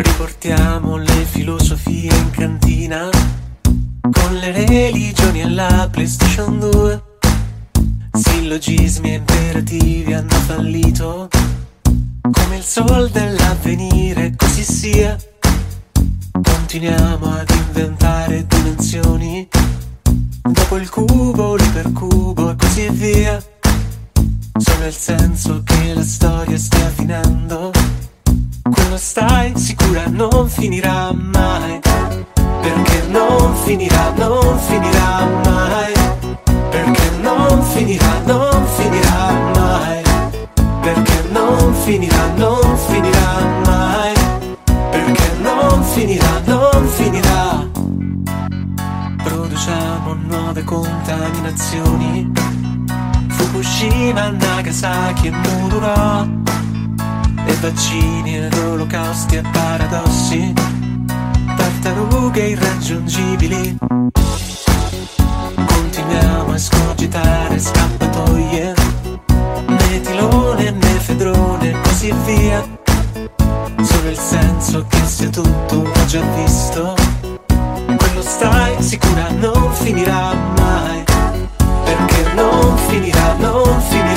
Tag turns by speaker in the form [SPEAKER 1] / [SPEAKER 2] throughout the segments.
[SPEAKER 1] Riportiamo le filosofie in cantina con le religioni alla PlayStation 2. Sillogismi e imperativi hanno fallito come il sol dell'avvenire, così sia. Continuiamo ad inventare dimensioni dopo il cubo, l'ipercubo e così via. Solo il senso che la storia stia finendo. Quello stai sicura non finirà mai. Perché non finirà, non finirà mai. Perché non finirà, non finirà mai. Perché non finirà, non finirà mai. Perché non finirà, non finirà. Produciamo nuove contaminazioni. Fukushima, Nagasaki e Mururo. Vaccini ed olocausti e paradossi. Tartarughe irraggiungibili. Continuiamo a escogitare scappatoie. Metilone, nefedrone e così via. Solo il senso che sia tutto già visto. Quello stai sicura non finirà mai. Perché non finirà, non finirà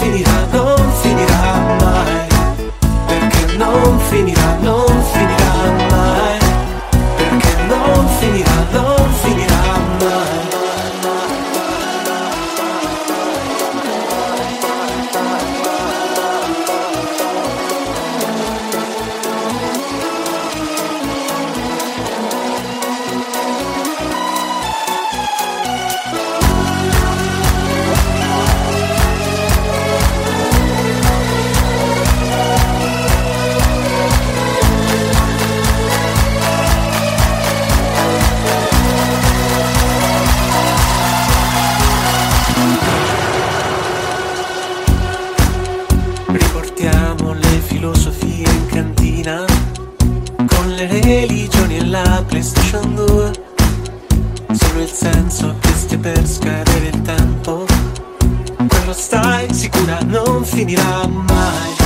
[SPEAKER 1] finirà, non finirà mai. Perché non finirà, non per scadere il tempo. Quello stai sicura non finirà mai.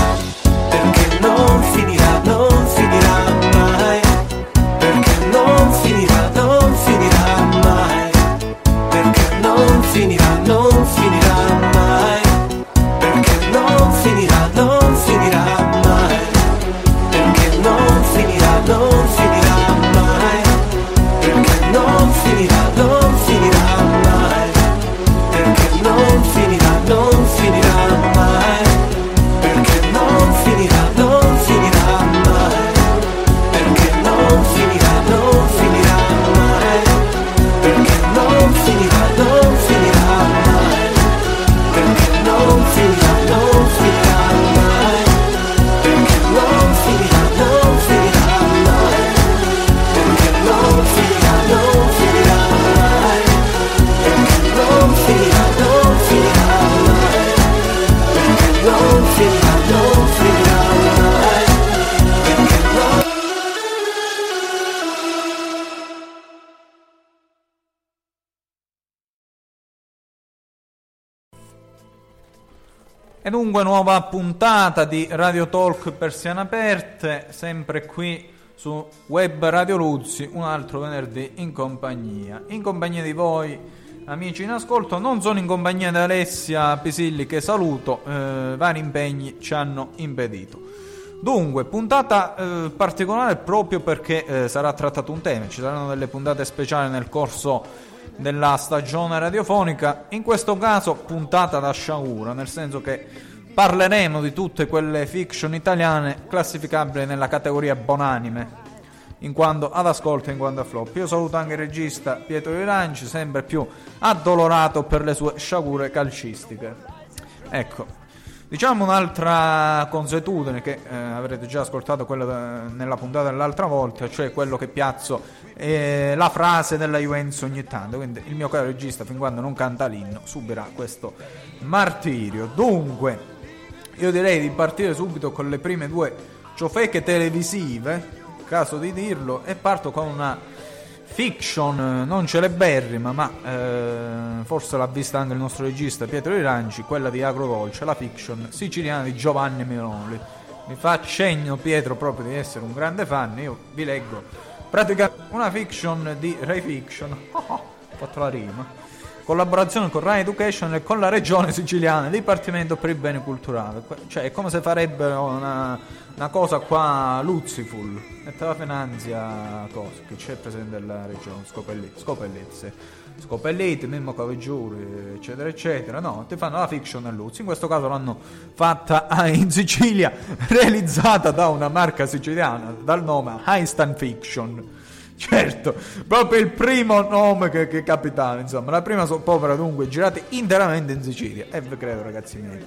[SPEAKER 2] Dunque nuova puntata di Radio Talk Persiane Aperte, sempre qui su Web Radio Luzzi, un altro venerdì in compagnia. In compagnia di voi, amici in ascolto, non sono in compagnia di Alessia Pisilli che saluto, eh, vari impegni ci hanno impedito. Dunque, puntata eh, particolare proprio perché eh, sarà trattato un tema, ci saranno delle puntate speciali nel corso della stagione radiofonica, in questo caso puntata da sciagura, nel senso che parleremo di tutte quelle fiction italiane classificabili nella categoria bonanime, in quanto ad ascolto e in quanto a flop. Io saluto anche il regista Pietro Iranci, sempre più addolorato per le sue sciagure calcistiche. Ecco, Diciamo un'altra consuetudine che eh, avrete già ascoltato quella da- nella puntata dell'altra volta, cioè quello che piazzo eh, la frase della Juventus ogni tanto. Quindi il mio caro regista, fin quando non canta l'inno, subirà questo martirio. Dunque, io direi di partire subito con le prime due ciofeche televisive, caso di dirlo, e parto con una fiction non celeberrima, ma eh, forse l'ha vista anche il nostro regista Pietro Iranci, quella di Agrodolce, la fiction siciliana di Giovanni Meloli. mi fa cenno Pietro proprio di essere un grande fan, io vi leggo praticamente una fiction di Ray Fiction, oh, ho fatto la rima, collaborazione con Rai Education e con la regione siciliana, Dipartimento per i beni culturali, cioè è come se farebbero una, una cosa qua Luziful, mette la finanzia cosa, che c'è presente della regione, Scopellite, sì. Scopellite, Mimmo Cavegiuri, eccetera, eccetera. No, ti fanno la fiction a Luz. In questo caso l'hanno fatta in Sicilia, realizzata da una marca siciliana dal nome Einstein Fiction. Certo, proprio il primo nome che, che capitava, insomma, la prima soppopera dunque girata interamente in Sicilia. E vi credo, ragazzi miei.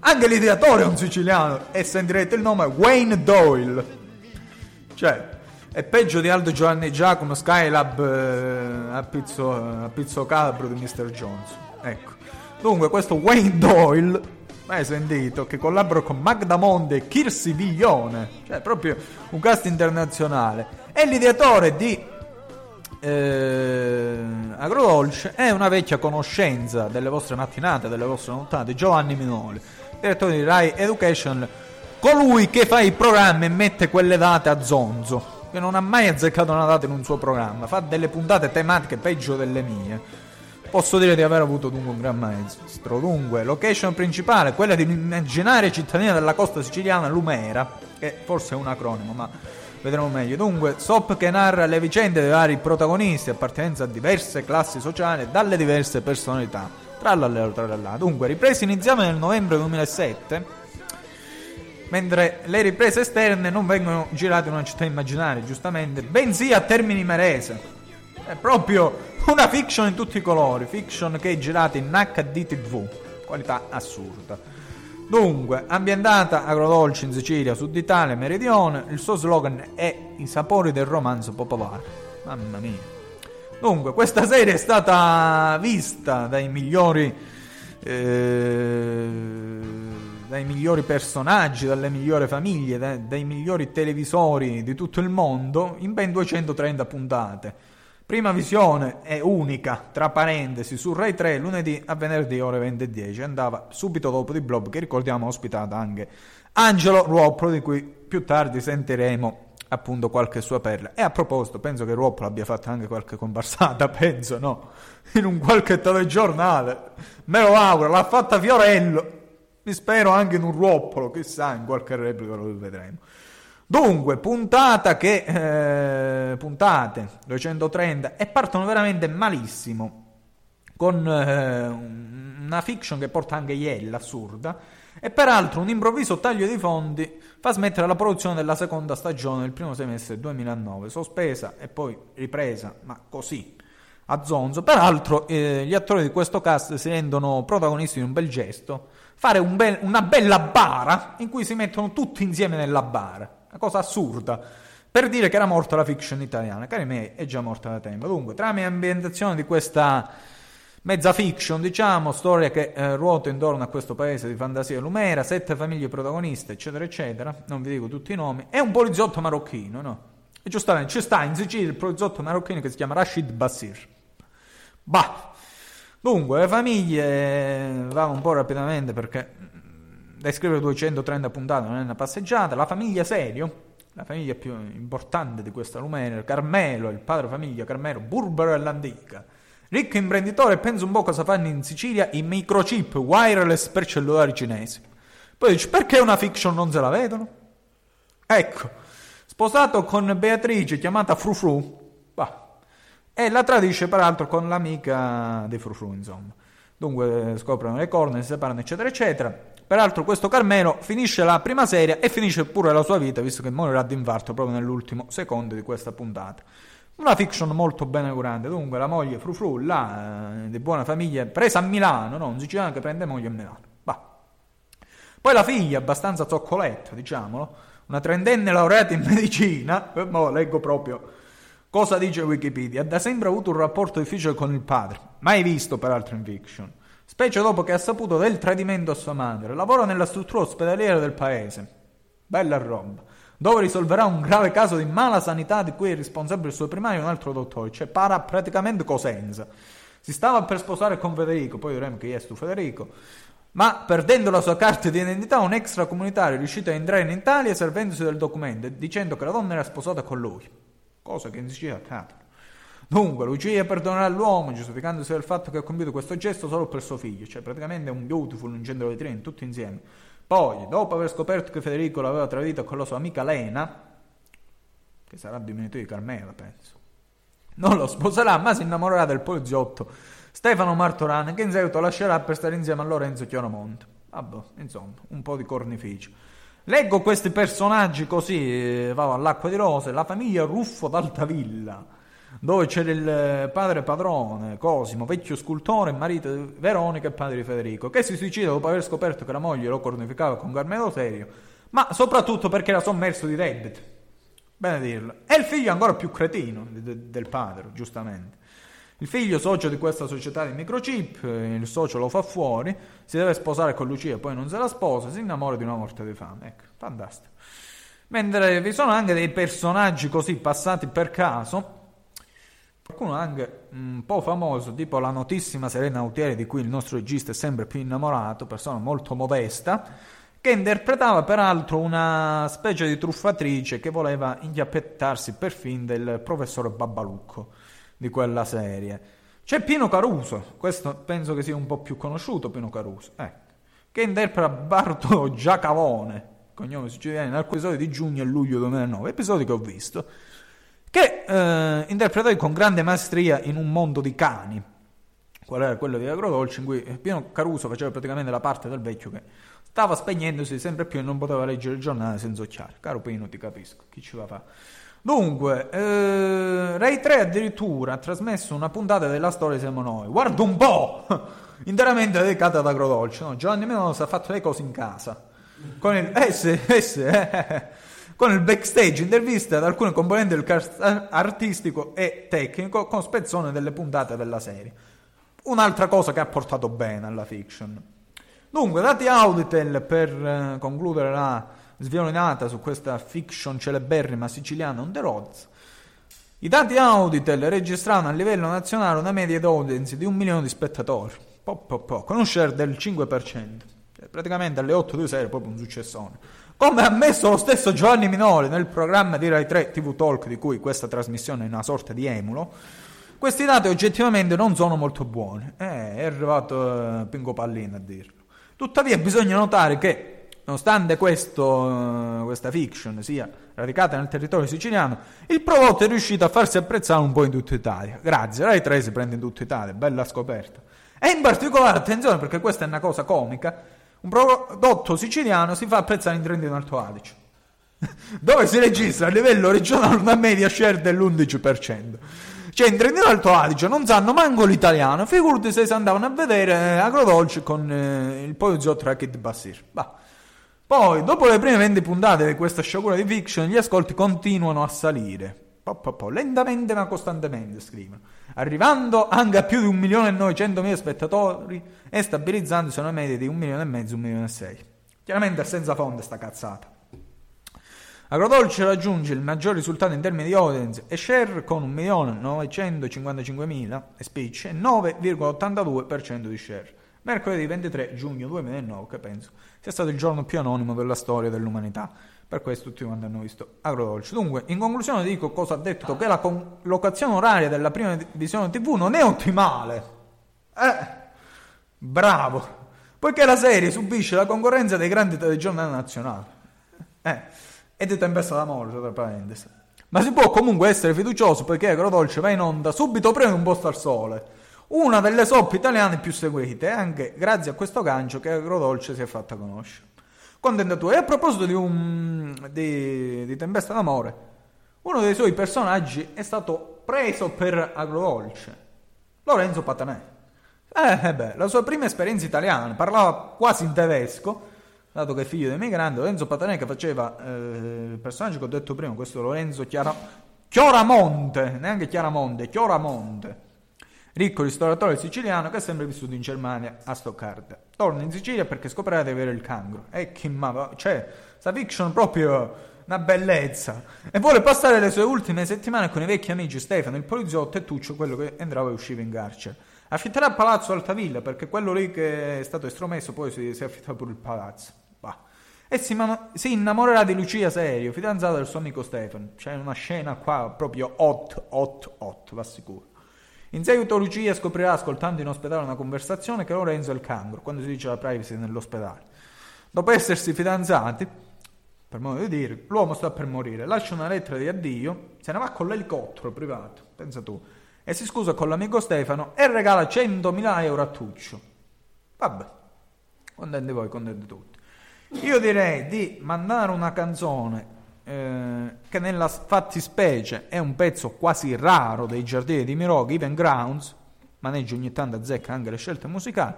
[SPEAKER 2] Anche l'ideatore è un siciliano e sentirete il nome Wayne Doyle. Cioè, è peggio di Aldo Giovanni Giacomo Skylab eh, a, pizzo, a pizzo calabro di Mr. Jones. Ecco. Dunque, questo Wayne Doyle, mai sentito, che collabora con Magda Monde e Kirsi Viglione, cioè proprio un cast internazionale. È l'ideatore di eh, Agrodolce, è una vecchia conoscenza delle vostre mattinate, delle vostre nottate, Giovanni Minoli, direttore di Rai Education, colui che fa i programmi e mette quelle date a zonzo che non ha mai azzeccato una data in un suo programma, fa delle puntate tematiche peggio delle mie. Posso dire di aver avuto dunque un gran maestro. Dunque, location principale, quella di un'immaginaria cittadina della costa siciliana, Lumera, che forse è un acronimo, ma vedremo meglio. Dunque, SOP che narra le vicende dei vari protagonisti, appartenenza a diverse classi sociali e dalle diverse personalità. Trallallero, trallallà. Dunque, riprese iniziamo nel novembre 2007 mentre le riprese esterne non vengono girate in una città immaginaria, giustamente, bensì a Termini Merese. È proprio una fiction in tutti i colori, fiction che è girata in HD TV, qualità assurda. Dunque, ambientata agrodolce in Sicilia, Sud Italia, Meridione, il suo slogan è I sapori del romanzo popolare. Mamma mia. Dunque, questa serie è stata vista dai migliori eh, dai migliori personaggi, dalle migliori famiglie, dai, dai migliori televisori di tutto il mondo in ben 230 puntate. Prima visione è unica, tra parentesi, su Rai 3 lunedì a venerdì ore 20 e 10. Andava subito dopo di Blob, che ricordiamo ospitata anche Angelo Ruoppolo, di cui più tardi sentiremo appunto qualche sua perla. E a proposito, penso che Ruoppolo abbia fatto anche qualche comparsata, penso, no? In un qualche telegiornale. Me lo auguro, l'ha fatta Fiorello. Mi spero anche in un ruoppolo, chissà, in qualche replica lo vedremo. Dunque, puntata che... Eh, puntate 230 e partono veramente malissimo con eh, una fiction che porta anche Yell, assurda, e peraltro un improvviso taglio di fondi fa smettere la produzione della seconda stagione del primo semestre 2009, sospesa e poi ripresa, ma così, a zonzo. Peraltro eh, gli attori di questo cast si rendono protagonisti di un bel gesto, fare un be- una bella bara in cui si mettono tutti insieme nella bara. Una cosa assurda. Per dire che era morta la fiction italiana. Cari miei, è già morta da tempo. Dunque, trama e ambientazione di questa mezza fiction, diciamo, storia che eh, ruota intorno a questo paese di fantasia lumera, sette famiglie protagoniste, eccetera, eccetera. Non vi dico tutti i nomi. È un poliziotto marocchino, no? E giustamente ci sta in Sicilia il poliziotto marocchino che si chiama Rashid Basir. Bah, Dunque, le famiglie, vado un po' rapidamente perché descrivere 230 puntate non è una passeggiata, la famiglia Serio, la famiglia più importante di questa Lumena, Carmelo, il padre famiglia Carmelo, Burbero e l'Antica, ricco imprenditore, pensa un po' cosa fanno in Sicilia i microchip wireless per cellulari cinesi. Poi dici, perché una fiction non se la vedono? Ecco, sposato con Beatrice chiamata Frufru, e la tradisce peraltro con l'amica di Frufru, insomma. Dunque scoprono le corna, si separano, eccetera, eccetera. Peraltro questo Carmelo finisce la prima serie e finisce pure la sua vita, visto che morirà d'infarto proprio nell'ultimo secondo di questa puntata. Una fiction molto bene curante, dunque la moglie Frufru, là, eh, di buona famiglia, presa a Milano, no? un siciliano che prende moglie a Milano. Bah. Poi la figlia, abbastanza zoccoletta, diciamolo, una trentenne laureata in medicina, eh, mo leggo proprio Cosa dice Wikipedia? Da sempre ha avuto un rapporto difficile con il padre, mai visto peraltro in fiction, specie dopo che ha saputo del tradimento a sua madre. Lavora nella struttura ospedaliera del paese. Bella roba. Dove risolverà un grave caso di mala sanità di cui è responsabile il suo primario e un altro dottore, cioè para praticamente Cosenza. Si stava per sposare con Federico, poi vedremo chi è sto Federico. ma perdendo la sua carta di identità un extracomunitario è riuscito a entrare in Italia servendosi del documento e dicendo che la donna era sposata con lui, cosa che in Sicilia accade. Dunque, Lucia perdonerà l'uomo, giustificandosi del fatto che ha compiuto questo gesto solo per suo figlio, cioè praticamente un beautiful, un genere di treni, tutti insieme. Poi, dopo aver scoperto che Federico l'aveva tradito con la sua amica Lena, che sarà diminutivo di Carmela, penso, non lo sposerà, ma si innamorerà del poliziotto Stefano Martorana, che in seguito lascerà per stare insieme a Lorenzo Chiaramonte. Vabbè, insomma, un po' di cornificio. Leggo questi personaggi così, eh, vado all'acqua di rose, la famiglia Ruffo d'Altavilla, dove c'era il padre padrone, Cosimo, vecchio scultore, marito di Veronica e padre di Federico, che si suicida dopo aver scoperto che la moglie lo cornificava con Carmelo Serio, ma soprattutto perché era sommerso di debiti. Bene dirlo. E il figlio ancora più cretino del padre, giustamente. Il figlio socio di questa società di microchip, eh, il socio lo fa fuori, si deve sposare con Lucia, poi non se la sposa, si innamora di una morte di fame. Ecco, fantastico. Mentre vi sono anche dei personaggi così passati per caso, qualcuno anche un po' famoso, tipo la notissima Serena Autieri, di cui il nostro regista è sempre più innamorato, persona molto modesta, che interpretava peraltro una specie di truffatrice che voleva inchiappettarsi per fin del professore Babbalucco di quella serie. C'è Pino Caruso, questo penso che sia un po' più conosciuto, Pino Caruso, ecco, che interpreta Bartolo Giacavone, cognome siciliano, in alcuni episodi di giugno e luglio 2009, episodi che ho visto, che eh, interpretati con grande maestria in un mondo di cani, qual era quello di Agrodolce, in cui Pino Caruso faceva praticamente la parte del vecchio che stava spegnendosi sempre più e non poteva leggere il giornale senza occhiali. Caro Pino, ti capisco, chi ci va a fare? Dunque, eh, Rai 3 addirittura ha trasmesso una puntata della storia Siamo Noi. Guarda un po'! Interamente dedicata ad Agrodolce. No? Giovanni Menonos ha fatto le cose in casa. Con il, eh sì, eh sì, eh, con il backstage, interviste ad alcuni componenti del cast artistico e tecnico con spezzone delle puntate della serie. Un'altra cosa che ha portato bene alla fiction. Dunque, dati Auditel per eh, concludere la sviolinata su questa fiction celeberrima siciliana on the roads, i dati Auditel registrano a livello nazionale una media di audience di un milione di spettatori, po, po, po, con un share del 5%, cioè, praticamente alle 8 di sera proprio un successone. Come ha ammesso lo stesso Giovanni Minoli nel programma di Rai 3 TV Talk, di cui questa trasmissione è una sorta di emulo, questi dati oggettivamente non sono molto buoni. Eh, è arrivato uh, Pingo Pallino a dirlo. Tuttavia bisogna notare che nonostante questo, eh, questa fiction sia radicata nel territorio siciliano, il prodotto è riuscito a farsi apprezzare un po' in tutta Italia. Grazie, Rai 3 si prende in tutta Italia, bella scoperta. E in particolare, attenzione perché questa è una cosa comica, un prodotto siciliano si fa apprezzare in Trentino Alto Adige, dove si registra a livello regionale una media share dell'11%. Cioè in Trentino Alto Adige non sanno manco l'italiano, figurati se si andavano a vedere eh, Agrodolce con eh, il poliziotto Rakit Bassir. Bah. Poi, dopo le prime 20 puntate di questa sciagura di fiction, gli ascolti continuano a salire. Po, po, po, lentamente ma costantemente, scrivono, arrivando anche a più di 1.900.000 spettatori e stabilizzandosi una media di 1 milione mezzo, 1 milione 6. Chiaramente è senza fonte sta cazzata. Agrodolce raggiunge il maggior risultato in termini di audience e share con 1.955.000 speech e 9,82% di share mercoledì 23 giugno 2009, che penso sia stato il giorno più anonimo della storia dell'umanità. Per questo tutti quanti hanno visto Agrodolce. Dunque, in conclusione dico cosa ha detto, che la collocazione oraria della prima visione TV non è ottimale. Eh, bravo. Poiché la serie subisce la concorrenza dei grandi telegiornali nazionali. Eh, e di tempesta d'amore, tra parentesi. Ma si può comunque essere fiducioso poiché Agrodolce va in onda subito prima di un posto al sole una delle soppe italiane più seguite, anche grazie a questo gancio che Agrodolce si è fatta conoscere. Contentatore. E a proposito di, un, di, di Tempesta d'Amore, uno dei suoi personaggi è stato preso per Agrodolce, Lorenzo Patanè. Eh, eh beh, la sua prima esperienza italiana, parlava quasi in tedesco, dato che è figlio di emigranti, Lorenzo Patanè che faceva eh, il personaggio che ho detto prima, questo Lorenzo Chiara, Chioramonte, neanche Chiaramonte, Chioramonte ricco ristoratore siciliano che è sempre vissuto in Germania a Stoccarda. Torna in Sicilia perché scoprirà di avere il cancro. E che ma... cioè, sta fiction proprio una bellezza. E vuole passare le sue ultime settimane con i vecchi amici Stefano, il poliziotto e Tuccio, quello che entrava e usciva in carcere. Affitterà il palazzo Altavilla perché quello lì che è stato estromesso poi si, si affitta pure il palazzo. Bah. E si, man- si, innamorerà di Lucia Serio, fidanzata del suo amico Stefano. C'è una scena qua proprio hot, hot, hot, va sicuro. In seguito Lucia scoprirà ascoltando in ospedale una conversazione che Lorenzo è il cancro, quando si dice la privacy nell'ospedale. Dopo essersi fidanzati, per modo di dire, l'uomo sta per morire, lascia una lettera di addio, se ne va con l'elicottero privato, pensa tu e si scusa con l'amico Stefano e regala 100.000 euro a Tuccio. Vabbè, contenti voi, contenti tutti. Io direi di mandare una canzone eh, che nella fattispecie è un pezzo quasi raro dei giardini di Miroghi, Even Grounds, maneggia ogni tanto azzecca anche le scelte musicali,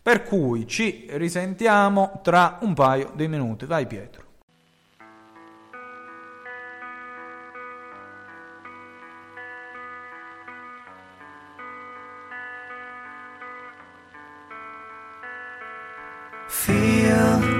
[SPEAKER 2] per cui ci risentiamo tra un paio di minuti. Vai Pietro. not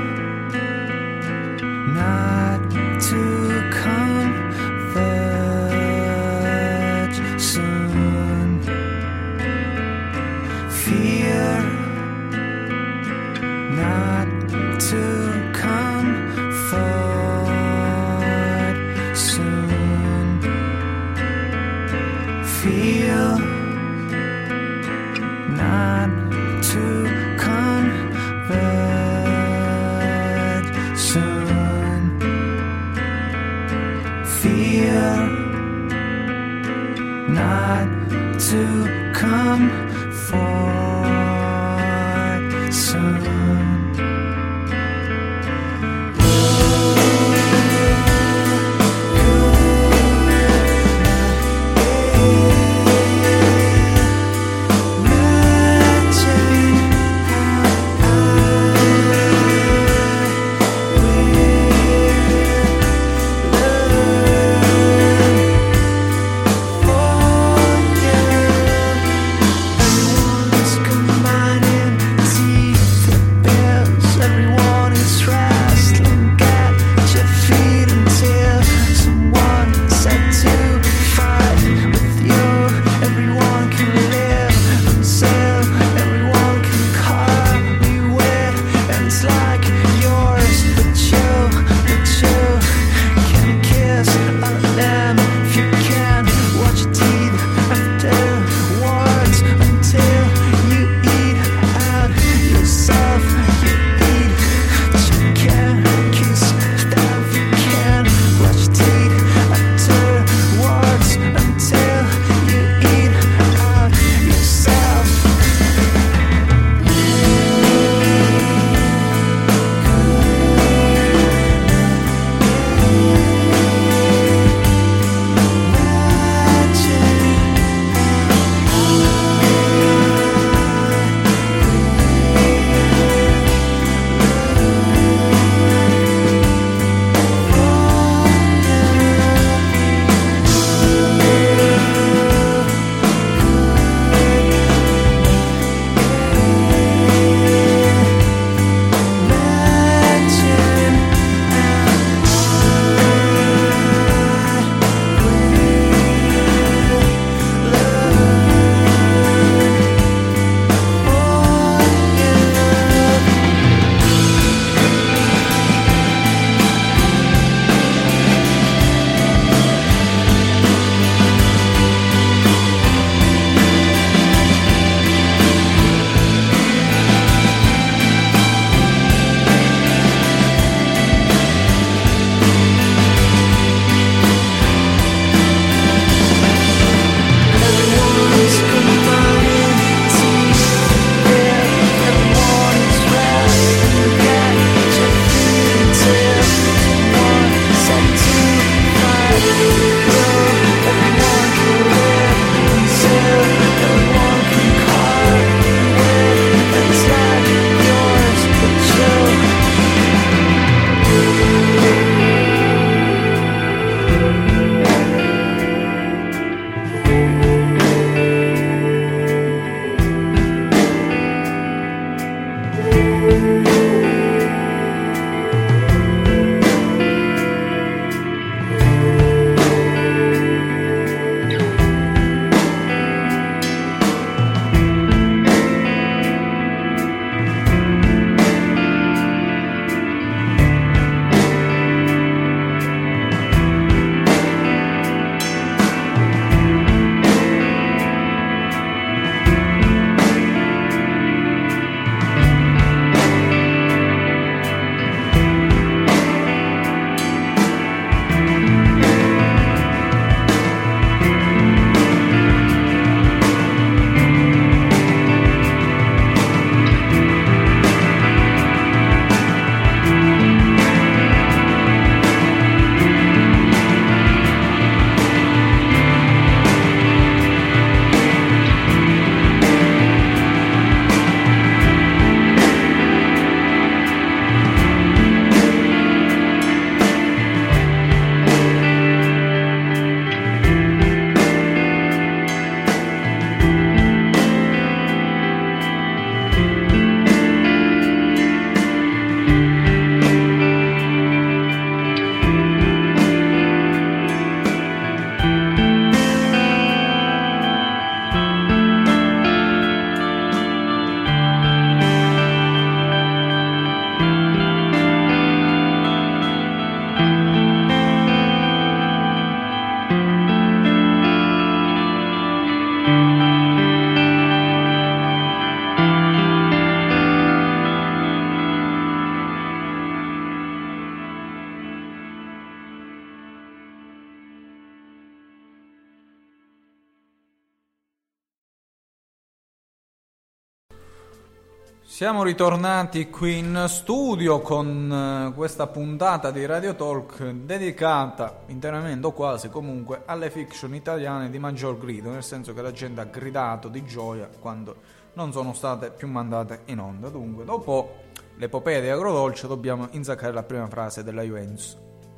[SPEAKER 2] Siamo ritornati qui in studio con eh, questa puntata di Radio Talk dedicata interamente o quasi comunque alle fiction italiane di maggior grido, nel senso che la gente ha gridato di gioia quando non sono state più mandate in onda. Dunque, dopo l'epopea di Agrodolce dobbiamo insaccare la prima frase della Juventus.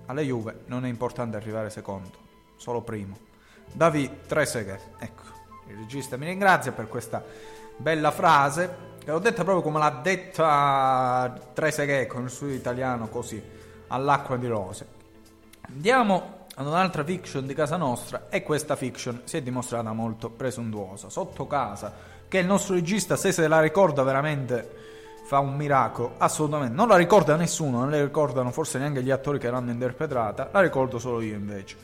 [SPEAKER 2] Alle Juve non è importante arrivare secondo, solo primo. David Trezeguet, ecco, il regista mi ringrazia per questa bella frase l'ho detta proprio come l'ha detta Trezeguet con il suo italiano così, all'acqua di rose. Andiamo ad un'altra fiction di casa nostra e questa fiction si è dimostrata molto presuntuosa. Sotto casa, che il nostro regista se se la ricorda veramente fa un miracolo, assolutamente. Non la ricorda nessuno, non la ricordano forse neanche gli attori che l'hanno interpretata, la ricordo solo io invece.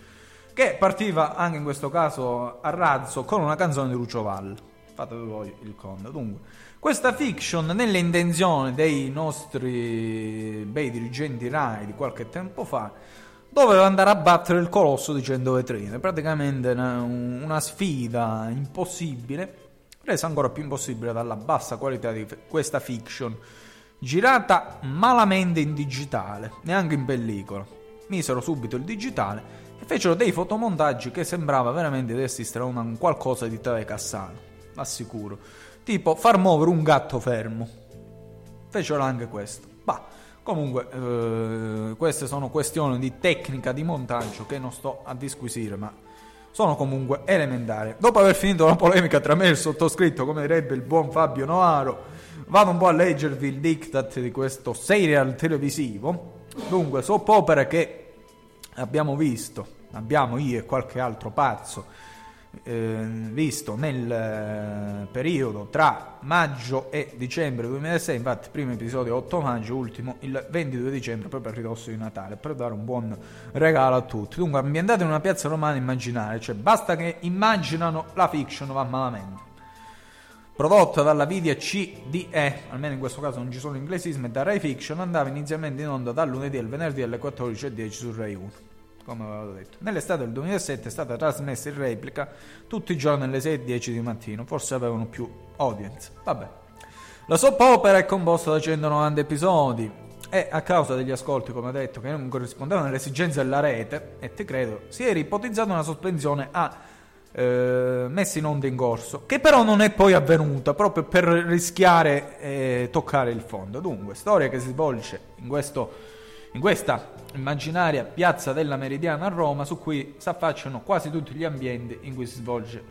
[SPEAKER 2] Che partiva anche in questo caso a razzo con una canzone di Lucio Valle. Fatevi voi il conto. Dunque, questa fiction, nelle intenzioni dei nostri bei dirigenti RAI di qualche tempo fa, doveva andare a battere il colosso di 100 vetrine. Praticamente una, una sfida impossibile, resa ancora più impossibile dalla bassa qualità di questa fiction, girata malamente in digitale, neanche in pellicola. Misero subito il digitale e fecero dei fotomontaggi che sembrava veramente di assistere a un qualcosa di Tave Cassano, assicuro Tipo far muovere un gatto fermo. Fecero anche questo. Bah, comunque, eh, queste sono questioni di tecnica di montaggio che non sto a disquisire, ma sono comunque elementari. Dopo aver finito la polemica tra me e il sottoscritto, come direbbe il buon Fabio Noaro, vado un po' a leggervi il diktat di questo serial televisivo. Dunque, soap opera che abbiamo visto, abbiamo io e qualche altro pazzo eh, visto nel eh, periodo tra maggio e dicembre 2006, infatti primo episodio 8 maggio, ultimo il 22 dicembre proprio a ridosso di Natale, per dare un buon regalo a tutti. Dunque ambientate in una piazza romana immaginaria, cioè basta che immaginano la fiction va malamente. Prodotta dalla Vidia CDE, almeno in questo caso non ci sono inglesismi, da Rai Fiction andava inizialmente in onda dal lunedì al venerdì alle 14.10 su Rai 1 come avevo detto. Nell'estate del 2007 è stata trasmessa in replica tutti i giorni alle 6 e 10 di mattino, forse avevano più audience. Vabbè. La soap opera è composta da 190 episodi e a causa degli ascolti, come detto, che non corrispondevano alle esigenze della rete, e ti credo, si era ipotizzata una sospensione a eh, messa in onda in corso, che però non è poi avvenuta proprio per rischiare e toccare il fondo. Dunque, storia che si svolge in questo in questa immaginaria piazza della Meridiana a Roma, su cui si affacciano quasi tutti gli ambienti in cui si svolge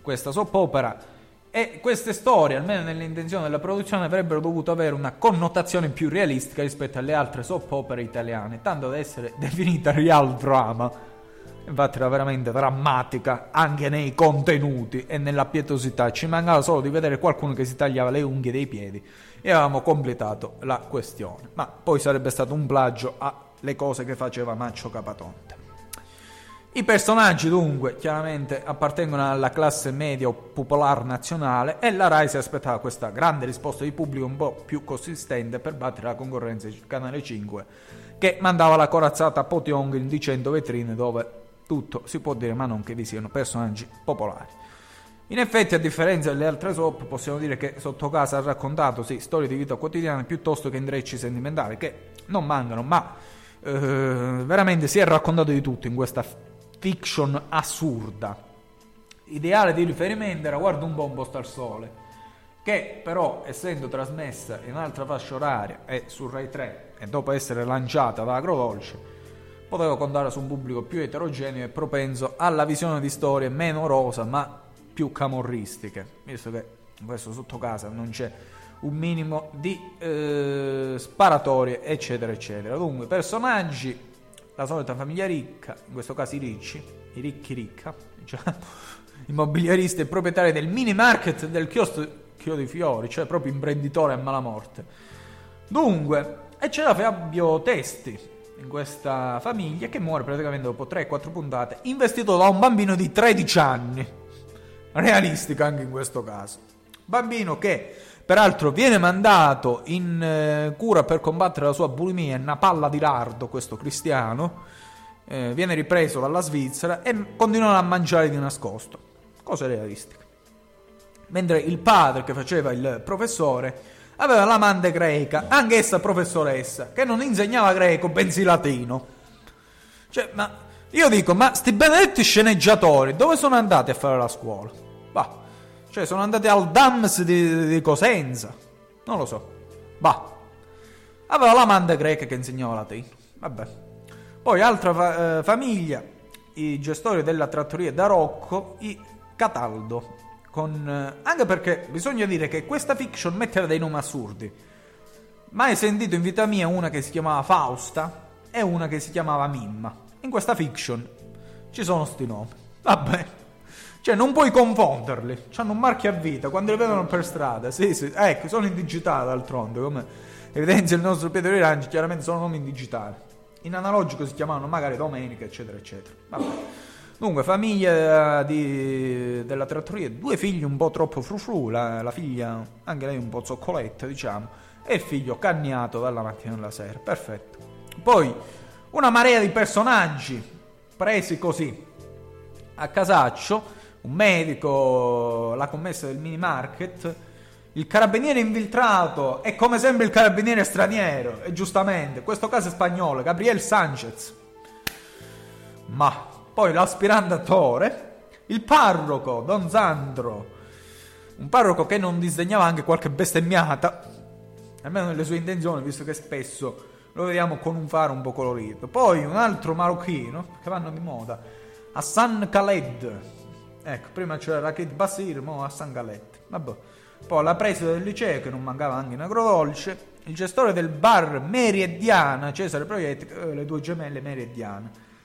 [SPEAKER 2] questa soppopera. E queste storie, almeno nell'intenzione della produzione, avrebbero dovuto avere una connotazione più realistica rispetto alle altre soppopere italiane, tanto da essere definita real drama. Infatti era veramente drammatica anche nei contenuti e nella pietosità. Ci mancava solo di vedere qualcuno che si tagliava le unghie dei piedi e avevamo completato la questione. Ma poi sarebbe stato un plagio alle cose che faceva Maccio Capatonte. I personaggi dunque chiaramente appartengono alla classe media o popolare nazionale e la RAI si aspettava questa grande risposta di pubblico un po' più consistente per battere la concorrenza del canale 5 che mandava la corazzata a Potiong in 100 vetrine dove tutto si può dire ma non che vi siano personaggi popolari. In effetti, a differenza delle altre soap, possiamo dire che sotto casa ha raccontato sì, storie di vita quotidiana piuttosto che intrecci sentimentali, che non mancano, ma veramente si è raccontato di tutto in questa fiction assurda. Ideale di riferimento era Guarda un po' un posto al sole, che però, essendo trasmessa in un'altra fascia oraria e su Rai 3 e dopo essere lanciata da Agrodolce, poteva contare su un pubblico più eterogeneo e propenso alla visione di storie meno rosa ma più camorristiche, visto che in questo sotto non c'è un minimo di eh, sparatorie, eccetera, eccetera. Dunque, personaggi, la solita famiglia ricca, in questo caso i ricci, i ricchi ricca, diciamo, immobiliaristi e proprietari del mini market del chiosco di fiori, cioè proprio imprenditore a malamorte. Dunque, e c'era Fabio Testi in questa famiglia che muore praticamente dopo 3-4 puntate, investito da un bambino di 13 anni realistica anche in questo caso. Bambino che peraltro viene mandato in eh, cura per combattere la sua bulimia una palla di lardo, questo cristiano, eh, viene ripreso dalla Svizzera e continuano a mangiare di nascosto. Cose realistiche. Mentre il padre che faceva il professore aveva l'amante greca, anch'essa professoressa, che non insegnava greco, bensì latino. Cioè, ma io dico, ma sti benedetti sceneggiatori dove sono andati a fare la scuola? Bah, cioè sono andati al DAMS di, di Cosenza, non lo so. Bah, aveva l'amante greca che insegnava latino, vabbè. Poi altra fa- eh, famiglia, i gestori della trattoria da Rocco, i Cataldo. Con, eh, anche perché bisogna dire che questa fiction mette dei nomi assurdi. Mai sentito in vita mia una che si chiamava Fausta e una che si chiamava Mimma. In questa fiction ci sono sti nomi. Vabbè. Cioè, non puoi confonderli. Hanno un marchio a vita quando li vedono per strada. Sì, sì. Ecco, sono in digitale d'altronde. Come evidenzia il nostro Pietro Rirangi, chiaramente sono nomi in digitale. In analogico si chiamavano magari Domenica, eccetera, eccetera. Vabbè. Dunque, famiglia di, della trattoria, due figli un po' troppo frufru, la, la, figlia, anche lei un po' zoccoletta, diciamo, e il figlio cagnato dalla mattina alla sera. Perfetto. Poi, una marea di personaggi presi così, a casaccio, un medico, la commessa del mini market, il carabiniere infiltrato e come sempre il carabiniere straniero, e giustamente, questo caso è spagnolo, Gabriel Sanchez. Ma poi l'aspirante attore, il parroco Don Sandro, un parroco che non disegnava anche qualche bestemmiata, almeno nelle sue intenzioni, visto che spesso lo vediamo con un faro un po' colorito. Poi un altro marocchino, che vanno di moda, Hassan Khaled. Ecco, prima c'era Rakit Basir, ora Hassan Khaled. Vabbè. Poi la presa del liceo, che non mancava anche in agrodolce, il gestore del bar Mary e Diana, Cesare Proietti, eh, le due gemelle Mary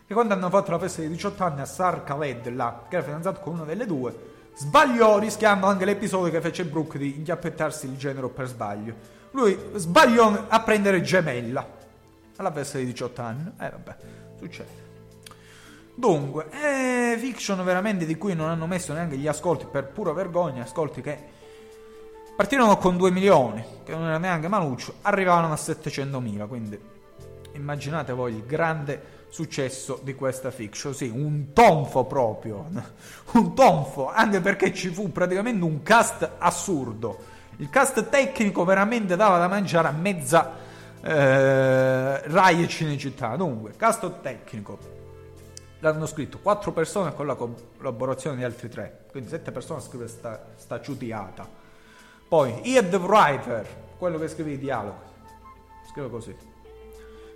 [SPEAKER 2] e quando hanno fatto la festa di 18 anni a Sar Khaled, là, che era fidanzato con una delle due, sbagliò rischiando anche l'episodio che fece Brooke di inchiappettarsi il genero per sbaglio. Lui sbagliò a prendere gemella alla festa di 18 anni. Eh vabbè, succede. Dunque, è fiction veramente di cui non hanno messo neanche gli ascolti per pura vergogna, ascolti che partirono con 2 milioni, che non era neanche maluccio, arrivavano a 700.000, quindi immaginate voi il grande successo di questa fiction, sì, un tonfo proprio, un tonfo, anche perché ci fu praticamente un cast assurdo. Il cast tecnico veramente dava da mangiare a mezza eh, Rai e Cinecittà. Dunque, cast tecnico. L'hanno scritto 4 persone con la collaborazione di altri 3, quindi 7 persone a scrivere sta, sta ciutiata poi, Head Writer, quello che scrive i dialoghi. Scrive così.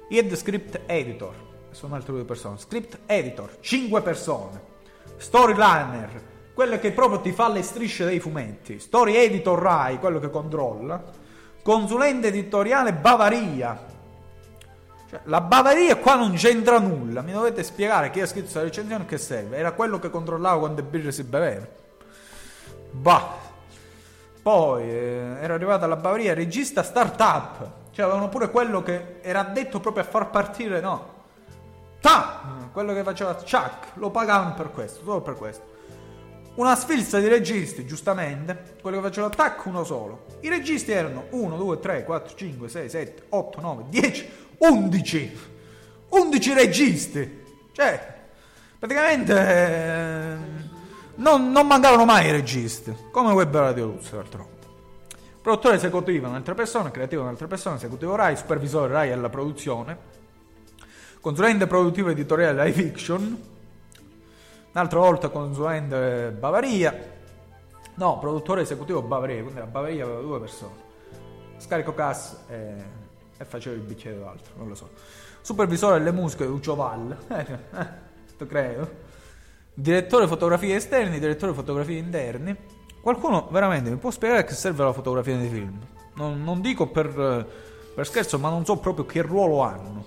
[SPEAKER 2] Head Script Editor, sono altre due persone. Script Editor, 5 persone. Storyliner, quello che proprio ti fa le strisce dei fumetti. Story Editor Rai, quello che controlla. Consulente editoriale Bavaria. Cioè, la Bavaria qua non c'entra nulla. Mi dovete spiegare chi ha scritto questa recensione che serve. Era quello che controllava quando birre si beveva. Bah, poi eh, era arrivata alla Bavaria regista startup, cioè avevano pure quello che era detto proprio a far partire, no? Ta! Quello che faceva Chuck, lo pagavano per questo, solo per questo. Una sfilza di registi, giustamente, quello che faceva tac uno solo. I registi erano 1, 2, 3, 4, 5, 6, 7, 8, 9, 10, 11. 11 registi. Cioè, praticamente... Eh, non, non mancavano mai i registi, come Web Radio Luz, d'altronde. Produttore esecutivo un'altra persona, creativo un'altra persona, esecutivo Rai, supervisore Rai alla produzione, consulente produttivo editoriale Rai Fiction, un'altra volta consulente Bavaria, no, produttore esecutivo Bavaria, quindi la Bavaria aveva due persone, scarico cassa e, e faceva il bicchiere d'altro, non lo so. Supervisore delle musiche Lucio Valle, eh, credo direttore fotografie esterni, direttore fotografie interni. Qualcuno veramente mi può spiegare che serve la fotografia nei film? Non, non dico per, per, scherzo, ma non so proprio che ruolo hanno.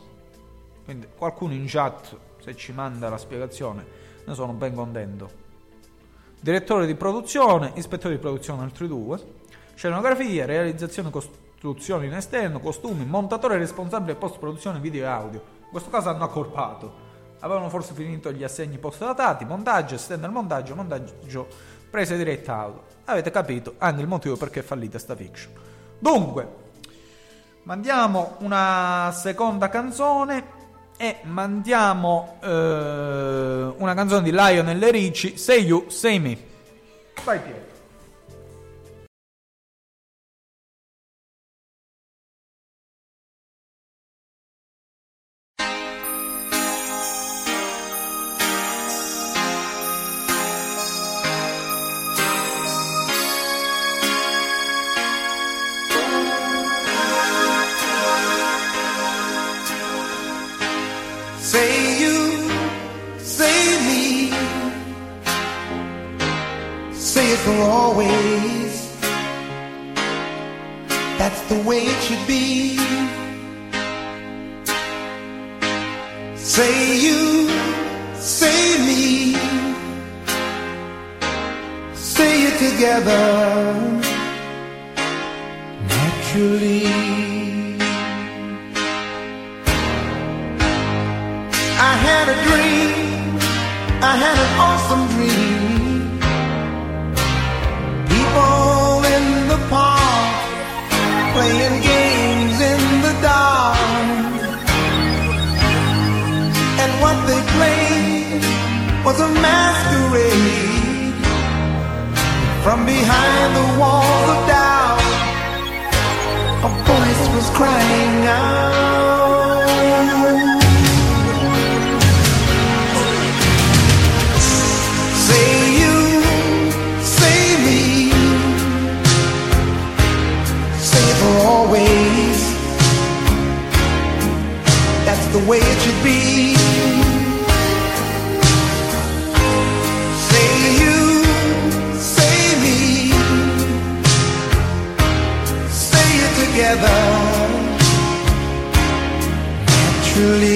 [SPEAKER 2] Quindi qualcuno in chat, se ci manda la spiegazione, ne sono ben contento. Direttore di produzione, ispettore di produzione altri due, scenografia, realizzazione costruzione in esterno, costumi, montatore responsabile post produzione video e audio. In questo caso hanno accorpato avevano forse finito gli assegni post-datati, montaggio, estendere il montaggio, montaggio, presa diretta auto. Avete capito anche il motivo perché è fallita sta fiction. Dunque, mandiamo una seconda canzone e mandiamo eh, una canzone di Lionel Ricci, Say You, Say Me. Vai Pietro.
[SPEAKER 3] Way it should be. Say you, say me, say it together naturally. I had a dream, I had an was a masquerade from behind the walls of doubt. A voice was crying out. Say you, say me, say for always. That's the way it should be. Together naturally.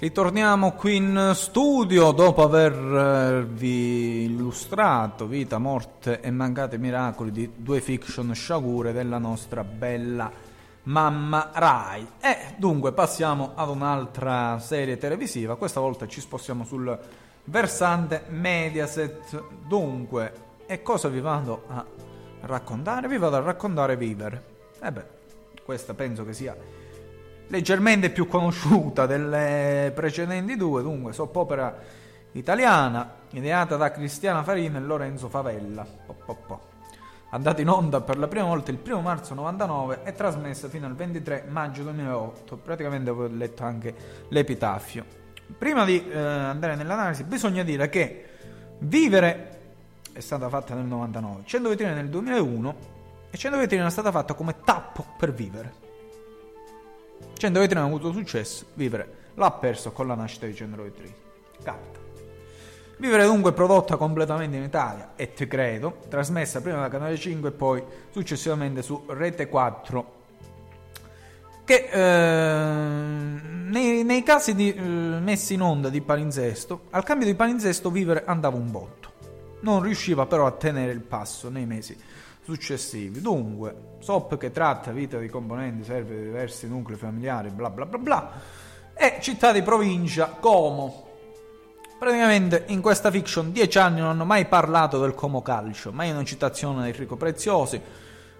[SPEAKER 2] Ritorniamo qui in studio dopo avervi illustrato Vita, Morte e Mancati Miracoli di due fiction sciagure della nostra bella mamma Rai. E dunque passiamo ad un'altra serie televisiva, questa volta ci spostiamo sul versante Mediaset. Dunque, e cosa vi vado a raccontare? Vi vado a raccontare Vivere. E beh, questa penso che sia leggermente più conosciuta delle precedenti due, dunque soppopera italiana, ideata da Cristiana Farina e Lorenzo Favella. Po, po, po. Andata in onda per la prima volta il 1 marzo 99 e trasmessa fino al 23 maggio 2008. Praticamente avevo letto anche l'epitafio. Prima di eh, andare nell'analisi, bisogna dire che Vivere è stata fatta nel 99, 100 vetrine nel 2001 e 100 vetrine è stata fatta come tappo per vivere. 100 vetrine ha avuto successo, Vivere l'ha perso con la nascita di 100 vetrine. Capita. Vivere dunque prodotta completamente in Italia, e te credo, trasmessa prima da Canale 5 e poi successivamente su Rete 4 che eh, nei, nei, casi di, eh, messi in onda di palinsesto, al cambio di palinsesto Vivere andava un botto. non riusciva però a tenere il passo nei mesi successivi. Dunque, SOP che tratta vita di componenti, serve di diversi nuclei familiari, bla bla bla bla, e città di provincia Como. Praticamente in questa fiction dieci anni non hanno mai parlato del Como Calcio, mai una citazione di Enrico Preziosi,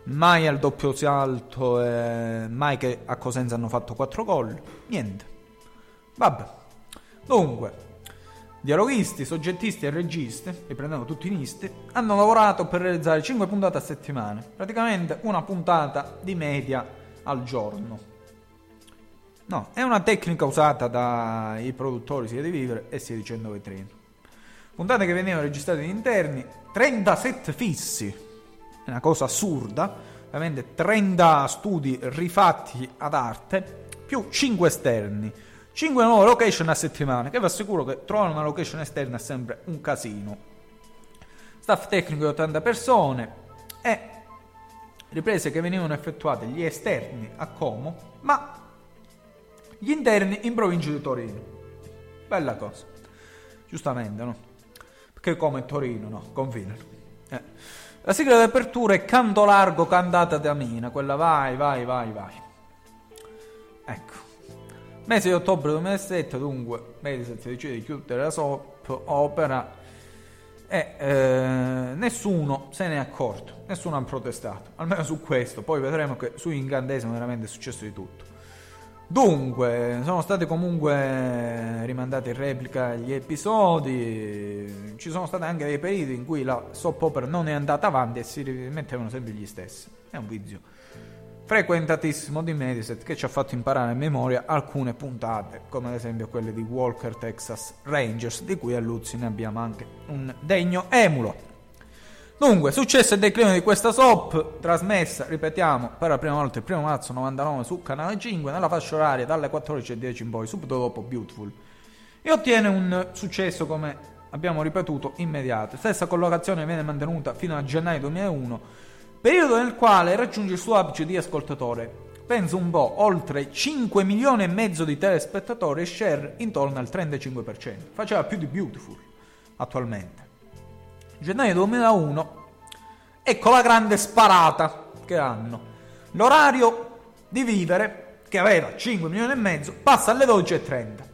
[SPEAKER 2] mai al doppio salto, eh, mai che a Cosenza hanno fatto quattro gol, niente. Vabbè. Dunque, Dialoghisti, soggettisti e registi, riprendendo tutti i nisti, hanno lavorato per realizzare 5 puntate a settimana, praticamente una puntata di media al giorno. No, è una tecnica usata dai produttori sia di Vivere e sia di 100 vetrine. Puntate che venivano registrate in interni, 37 fissi, è una cosa assurda, ovviamente 30 studi rifatti ad arte, più 5 esterni 5 nuove location a settimana, che vi assicuro che trovare una location esterna è sempre un casino. Staff tecnico di 80 persone e riprese che venivano effettuate gli esterni a Como, ma gli interni in provincia di Torino. Bella cosa. Giustamente, no? Perché Como è Torino, no? Confinano. Eh. La sigla di apertura è Canto Largo Cantata da Mina, quella vai, vai, vai, vai. Ecco. Mese di ottobre 2007, dunque, Mediaset decide di chiudere la soap opera e eh, nessuno se ne è accorto, nessuno ha protestato, almeno su questo, poi vedremo che su Incantesimo veramente è successo di tutto. Dunque, sono stati comunque rimandati in replica gli episodi, ci sono stati anche dei periodi in cui la soap opera non è andata avanti e si rimettevano sempre gli stessi. È un vizio frequentatissimo di Mediaset che ci ha fatto imparare a memoria alcune puntate, come ad esempio quelle di Walker Texas Rangers, di cui a Luzzi ne abbiamo anche un degno emulo. Dunque, successo e declino di questa soap, trasmessa, ripetiamo, per la prima volta il 1 marzo 99 su Canale 5, nella fascia oraria dalle 14.10 in poi, subito dopo Beautiful. E ottiene un successo, come abbiamo ripetuto, immediato. Stessa collocazione viene mantenuta fino a gennaio 2001, periodo nel quale raggiunge il suo apice di ascoltatore. Penso un po', oltre 5 milioni e mezzo di telespettatori e share intorno al 35%. Faceva più di Beautiful attualmente. Gennaio 2001, ecco la grande sparata che hanno. L'orario di vivere, che aveva 5 milioni e mezzo, passa alle 12.30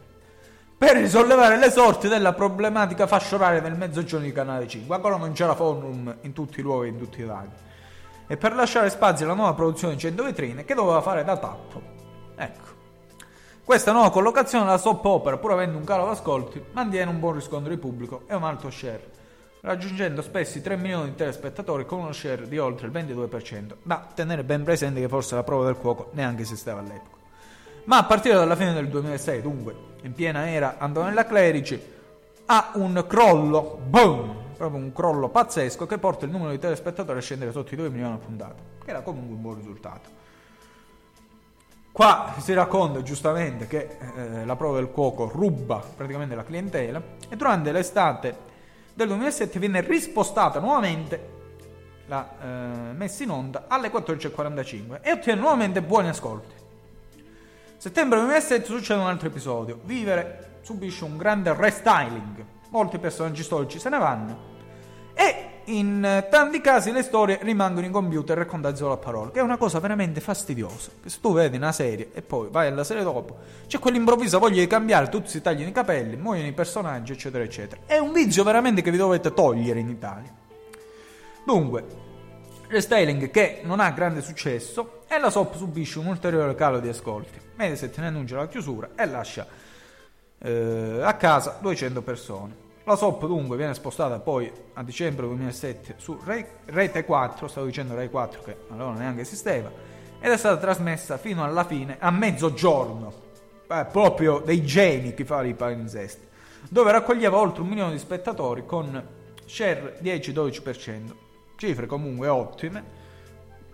[SPEAKER 2] per risollevare le sorti della problematica fascia oraria del mezzogiorno di Canale 5. Ancora non c'era forum in tutti i luoghi, in tutti i laghi e per lasciare spazio alla nuova produzione di 100 vetrine che doveva fare da tappo. Ecco. Questa nuova collocazione della soap opera, pur avendo un calo di ascolti, mantiene un buon riscontro di pubblico e un alto share, raggiungendo spesso i 3 milioni di telespettatori con uno share di oltre il 22%, da tenere ben presente che forse la prova del cuoco neanche esisteva all'epoca. Ma a partire dalla fine del 2006, dunque, in piena era Antonella Clerici, ha un crollo, boom, proprio un crollo pazzesco che porta il numero di telespettatori a scendere sotto i 2 milioni a puntata, che era comunque un buon risultato. Qua si racconta giustamente che eh, la prova del cuoco ruba praticamente la clientela e durante l'estate del 2007 viene rispostata nuovamente la eh, messa in onda alle 14.45 e ottiene nuovamente buoni ascolti. Settembre 2007 succede un altro episodio. Vivere subisce un grande restyling molti personaggi storici se ne vanno e in tanti casi le storie rimangono in computer raccontate solo a parole, che è una cosa veramente fastidiosa. Che se tu vedi una serie e poi vai alla serie dopo, c'è quell'improvvisa voglia di cambiare, tutti si tagliano i capelli, muoiono i personaggi, eccetera, eccetera. È un vizio veramente che vi dovete togliere in Italia. Dunque, restyling che non ha grande successo e la SOP subisce un ulteriore calo di ascolti. Mediaset ne annuncia la chiusura e lascia eh, a casa 200 persone. La SOP dunque viene spostata poi a dicembre 2007 su Rete 4, stavo dicendo Rai 4 che allora neanche esisteva, ed è stata trasmessa fino alla fine a mezzogiorno, eh, proprio dei geni che fa i palinsesti, dove raccoglieva oltre un milione di spettatori con share 10-12%, cifre comunque ottime,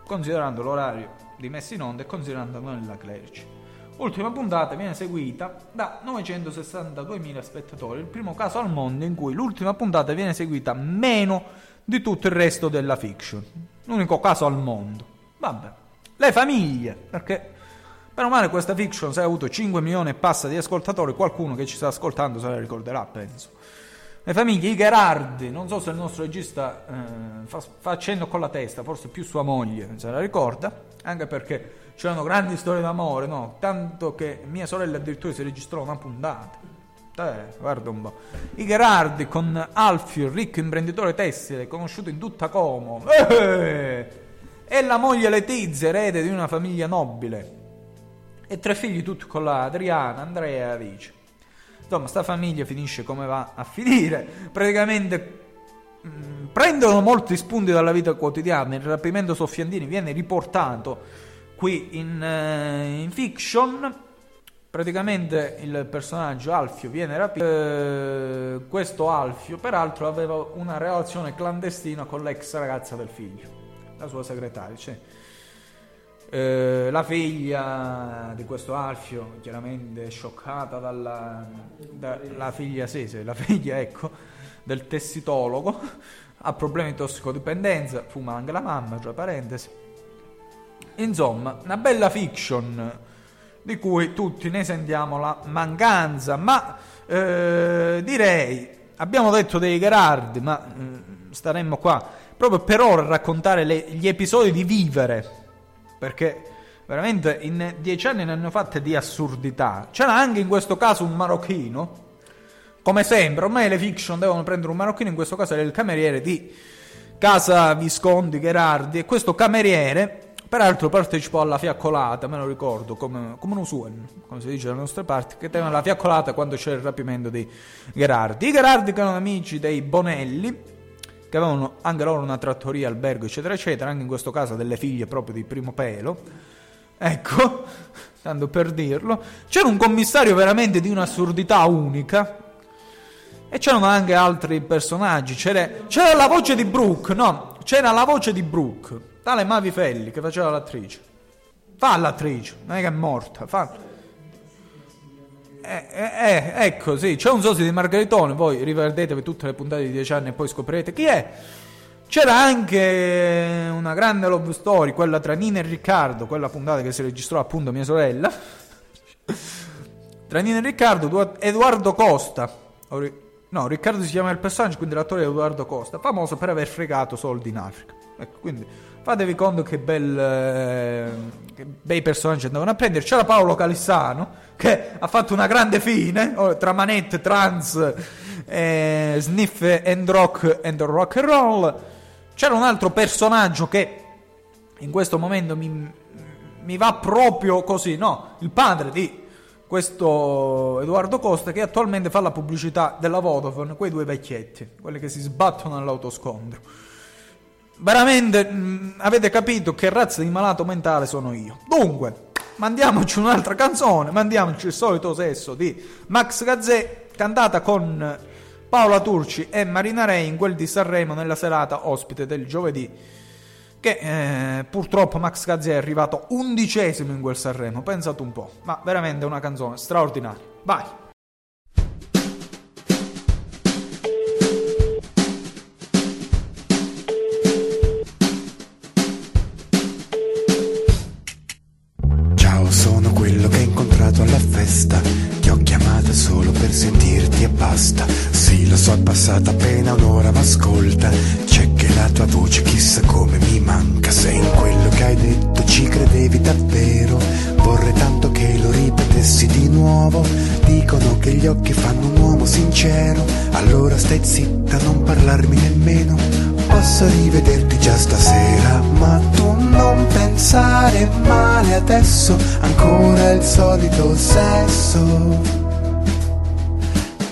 [SPEAKER 2] considerando l'orario di messa in onda e considerando noi la Clerici. Ultima puntata viene seguita da 962.000 spettatori, il primo caso al mondo in cui l'ultima puntata viene seguita meno di tutto il resto della fiction. L'unico caso al mondo. Vabbè. Le famiglie, perché per male questa fiction se ha avuto 5 milioni e passa di ascoltatori, qualcuno che ci sta ascoltando se la ricorderà, penso. le famiglie i Gerardi, non so se il nostro regista eh, fa, fa accenno con la testa, forse più sua moglie se la ricorda, anche perché c'erano grandi storie d'amore, no? Tanto che mia sorella addirittura si registrò una puntata. Eh, guarda un po'. I Gerardi con Alfio, ricco imprenditore tessile, conosciuto in tutta Como. Eh! E la moglie Letizia, erede di una famiglia nobile. E tre figli tutti con la Adriana, Andrea e Alice. Insomma, sta famiglia finisce come va a finire. Praticamente mh, mm, prendono molti spunti dalla vita quotidiana. Il rapimento Soffiandini viene riportato qui in, uh, in fiction. Praticamente il personaggio Alfio viene rapito. Uh, questo Alfio, peraltro, aveva una relazione clandestina con l'ex ragazza del figlio, la sua segretaria. Cioè, eh, la figlia di questo Alfio, chiaramente scioccata dalla da, figlia, sì, sì, la figlia, ecco, del tessitologo, ha problemi di tossicodipendenza, fuma anche la mamma, tra parentesi. Insomma, una bella fiction di cui tutti ne sentiamo la mancanza, ma eh, direi, abbiamo detto dei Gerardi, ma eh, staremmo qua proprio per ora a raccontare le, gli episodi di Vivere perché veramente in dieci anni ne hanno fatte di assurdità. C'era anche in questo caso un marocchino, come sempre, ormai le fiction devono prendere un marocchino, in questo caso era il cameriere di Casa Visconti Gherardi e questo cameriere, peraltro partecipò alla fiaccolata, me lo ricordo, come, come un usual, come si dice dalle nostre parti, che teneva la fiaccolata quando c'era il rapimento di Gherardi. I Gherardi che erano amici dei Bonelli, che avevano anche loro una trattoria, albergo, eccetera, eccetera, anche in questo caso delle figlie proprio di primo pelo. Ecco, tanto per dirlo. C'era un commissario veramente di un'assurdità unica. E c'erano anche altri personaggi. C'era, c'era la voce di Brooke, no? C'era la voce di Brooke, tale Mavi Felli che faceva l'attrice. Fa l'attrice, non è che è morta, fa. Eh, eh, eh, ecco, sì, c'è un sosia di Margaritone, voi rivedetevi tutte le puntate di 10 anni e poi scoprirete chi è. C'era anche una grande love story, quella tra Nina e Riccardo, quella puntata che si registrò appunto mia sorella. tra Nina e Riccardo, Edoardo Costa. No, Riccardo si chiama il personaggio, quindi l'attore è Edoardo Costa, famoso per aver fregato soldi in Africa. Ecco, quindi fatevi conto che, bel, eh, che bei personaggi andavano a prendere. C'era Paolo Calissano che ha fatto una grande fine oh, tra manette, trans, eh, sniff and rock and rock and roll. C'era un altro personaggio che in questo momento mi, mi va proprio così, no? Il padre di questo Edoardo Costa che attualmente fa la pubblicità della Vodafone, quei due vecchietti, quelli che si sbattono all'autoscontro. Veramente mh, mm, avete capito che razza di malato mentale sono io. Dunque, mandiamoci un'altra canzone, mandiamoci il solito sesso di Max Gazzè, cantata con Paola Turci e Marina Rei in quel di Sanremo nella serata ospite del giovedì. Che eh, purtroppo Max Gazzè è arrivato undicesimo in quel Sanremo, pensate un po', ma veramente una canzone straordinaria. Vai!
[SPEAKER 4] Passata appena un'ora, ma ascolta C'è che la tua voce chissà come mi manca. Se in quello che hai detto ci credevi davvero Vorrei tanto che lo ripetessi di nuovo. Dicono che gli occhi fanno un uomo sincero Allora stai zitta, non parlarmi nemmeno. Posso rivederti già stasera Ma tu non pensare male adesso. Ancora il solito sesso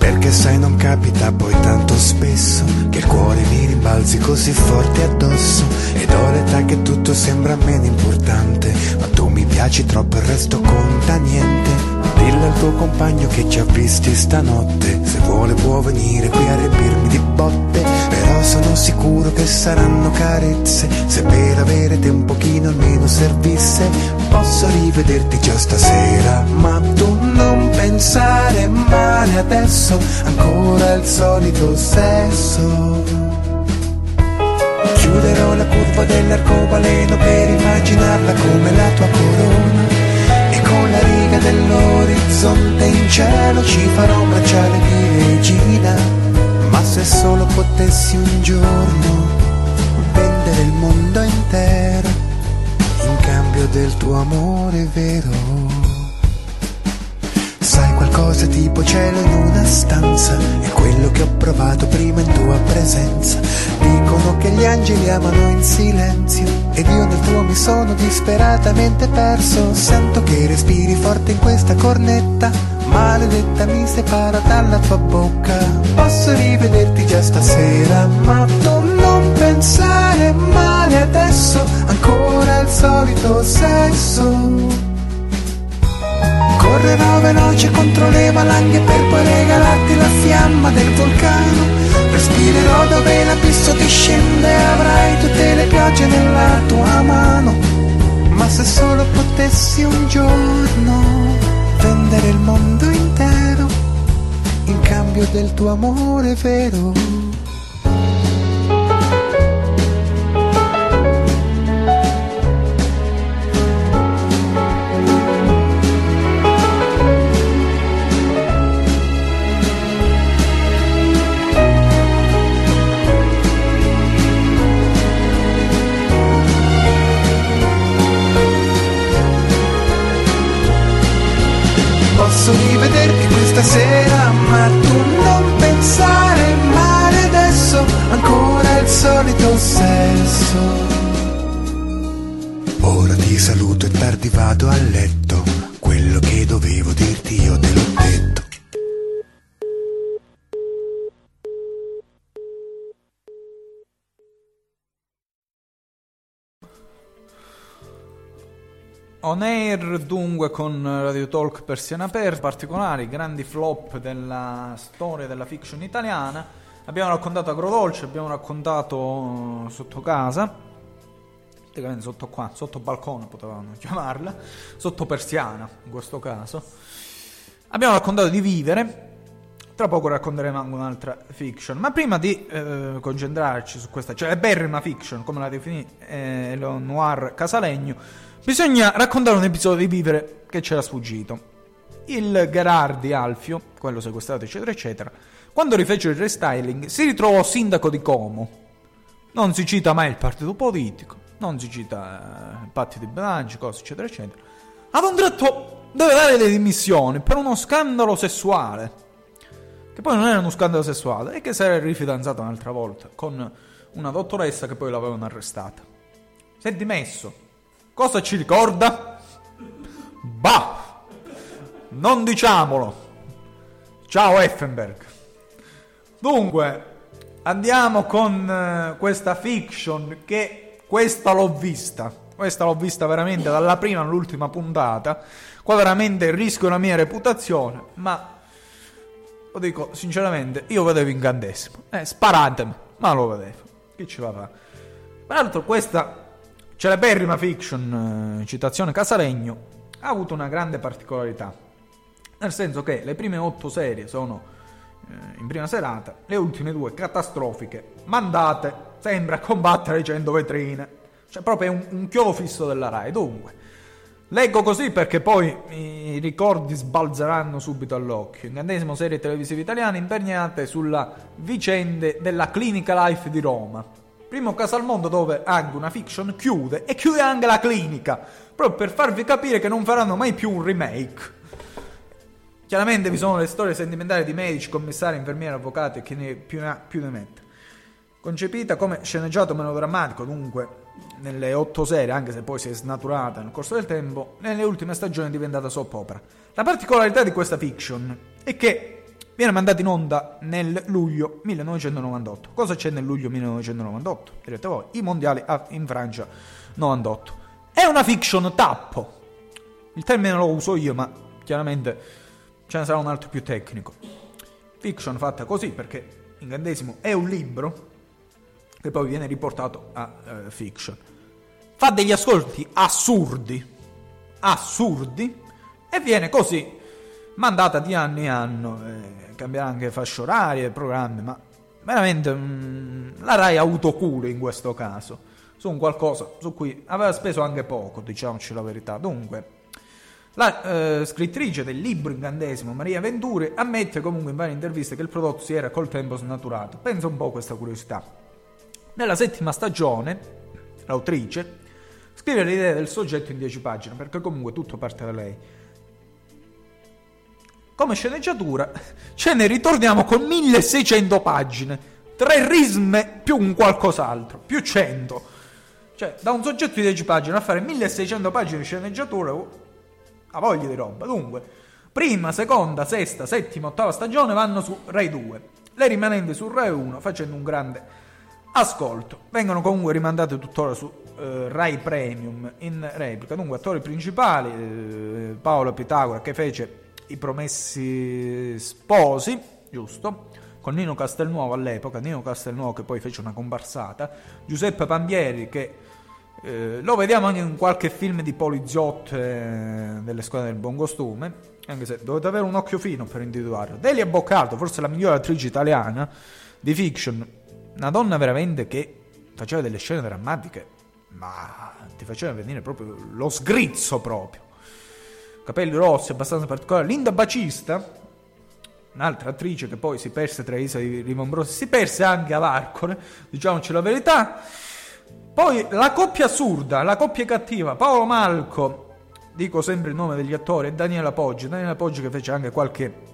[SPEAKER 4] perché sai non capita poi tanto spesso Che il cuore mi rimbalzi così forte addosso. Ed ho l'età che tutto sembra meno importante Ma tu mi piaci troppo il resto conta niente. Dillo al tuo compagno che ci ha visti stanotte Se vuole può venire qui a riempirmi di botte Però sono sicuro che saranno carezze Se per avere te un pochino almeno servisse Posso rivederti già stasera Ma tu non pensare male adesso ancora il solito sesso. Chiuderò la curva dell'arcobaleno per immaginarla come la tua corona. E con la riga dell'orizzonte in cielo ci farò un bracciale di regina. Se solo potessi un giorno vendere il mondo intero in cambio del tuo amore vero. Sai qualcosa tipo cielo in una stanza È quello che ho provato prima in tua presenza. Dicono che gli angeli amano in silenzio Ed io nel tuo mi sono disperatamente perso. Sento che respiri forte in questa cornetta Maledetta mi separa dalla tua bocca Posso rivederti già stasera Ma tu non pensare male adesso Ancora il solito sesso Correrò veloce contro le valanghe per poi regalarti la fiamma del vulcano. Respirerò dove l'abisso discende e avrai tutte le piogge nella tua mano. Ma se solo potessi un giorno vendere il mondo intero in cambio del tuo amore vero.
[SPEAKER 2] On air dunque con Radio Talk Persiana Aperta, particolari, grandi flop della storia della fiction italiana. Abbiamo raccontato Agrodolce, abbiamo raccontato Sotto casa, praticamente sotto qua, sotto balcone potevamo chiamarla, sotto persiana in questo caso. Abbiamo raccontato di vivere, tra poco racconteremo anche un'altra fiction, ma prima di eh, concentrarci su questa celeberrima fiction, come la definì eh, lo noir casalegno, Bisogna raccontare un episodio di Vivere che c'era sfuggito. Il Gerardi Alfio, quello sequestrato, eccetera, eccetera, quando rifece il restyling, si ritrovò sindaco di Como. Non si cita mai il partito politico, non si cita eh, patti di bilancio, cose, eccetera, eccetera. Ad un tratto deve dare le dimissioni per uno scandalo sessuale. Che poi non era uno scandalo sessuale, è che si era rifidanzato un'altra volta con una dottoressa che poi l'avevano arrestata. Si è dimesso Cosa ci ricorda? Bah! Non diciamolo. Ciao Effenberg. Dunque, andiamo con uh, questa fiction che questa l'ho vista. Questa l'ho vista veramente dalla prima all'ultima puntata. Qua veramente rischio la mia reputazione, ma lo dico sinceramente, io vedevo incantesimo. Eh, sparatemi, ma lo vedevo. Che ci va a fare? Peraltro questa Celeberrima fiction, eh, citazione Casalegno, ha avuto una grande particolarità, nel senso che le prime otto serie sono eh, in prima serata, le ultime due catastrofiche, mandate, sembra a combattere 100 vetrine, cioè proprio un, un chiodo fisso della RAI. Dunque, leggo così perché poi i ricordi sbalzeranno subito all'occhio. Incantesimo serie televisive italiane imperniate sulla vicenda della Clinica Life di Roma Primo caso al mondo dove anche una fiction chiude e chiude anche la clinica, proprio per farvi capire che non faranno mai più un remake. Chiaramente vi sono le storie sentimentali di medici, commissari, infermieri, avvocati e chi ne più ne ha più ne mette. Concepita come sceneggiato melodrammatico, dunque nelle otto serie, anche se poi si è snaturata nel corso del tempo, nelle ultime stagioni è diventata soap opera. La particolarità di questa fiction è che viene mandato in onda nel luglio 1998. Cosa c'è nel luglio 1998? Direte voi, i mondiali in Francia 98. È una fiction tappo. Il termine lo uso io, ma chiaramente ce ne sarà un altro più tecnico. Fiction fatta così perché Incantesimo è un libro che poi viene riportato a uh, fiction. Fa degli ascolti assurdi, assurdi, e viene così mandata di anno in anno. Eh, cambierà anche fasce orarie, programmi, ma veramente mh, mm, la Rai ha avuto cura in questo caso su un qualcosa su cui aveva speso anche poco, diciamoci la verità. Dunque, La eh, scrittrice del libro incantesimo, Maria Venturi, ammette comunque in varie interviste che il prodotto si era col tempo snaturato. Pensa un po' a questa curiosità. Nella settima stagione, l'autrice scrive l'idea del soggetto in 10 pagine, perché comunque tutto parte da lei. Come sceneggiatura ce ne ritorniamo con 1600 pagine, tre risme più un qualcos'altro, più 100. Cioè, da un soggetto di 10 pagine a fare 1600 pagine di sceneggiatura, oh, ha voglia di roba. Dunque, prima, seconda, sesta, settima, ottava stagione vanno su Rai 2, le rimanenti su Rai 1 facendo un grande ascolto. Vengono comunque rimandate tuttora su eh, Rai Premium in replica. Dunque, attori principali, eh, Paolo Pitagora che fece i promessi sposi, giusto? Con Nino Castelnuovo all'epoca, Nino Castelnuovo che poi fece una comparsata, Giuseppe Pambieri che eh, lo vediamo anche in qualche film di poliziotto eh, delle squadre del buon costume, anche se dovete avere un occhio fino per individuarlo. Delia Boccato, forse la migliore attrice italiana di fiction, una donna veramente che faceva delle scene drammatiche, ma ti faceva venire proprio lo sgrizzo proprio capelli rossi, abbastanza particolari. Linda Bacista, un'altra attrice che poi si perse tra Isa di Rimombrosi, si perse anche a Varcore, diciamoci la verità. Poi la coppia assurda, la coppia cattiva, Paolo Malco, dico sempre il nome degli attori, e Daniela Poggi. Daniela Poggi che fece anche qualche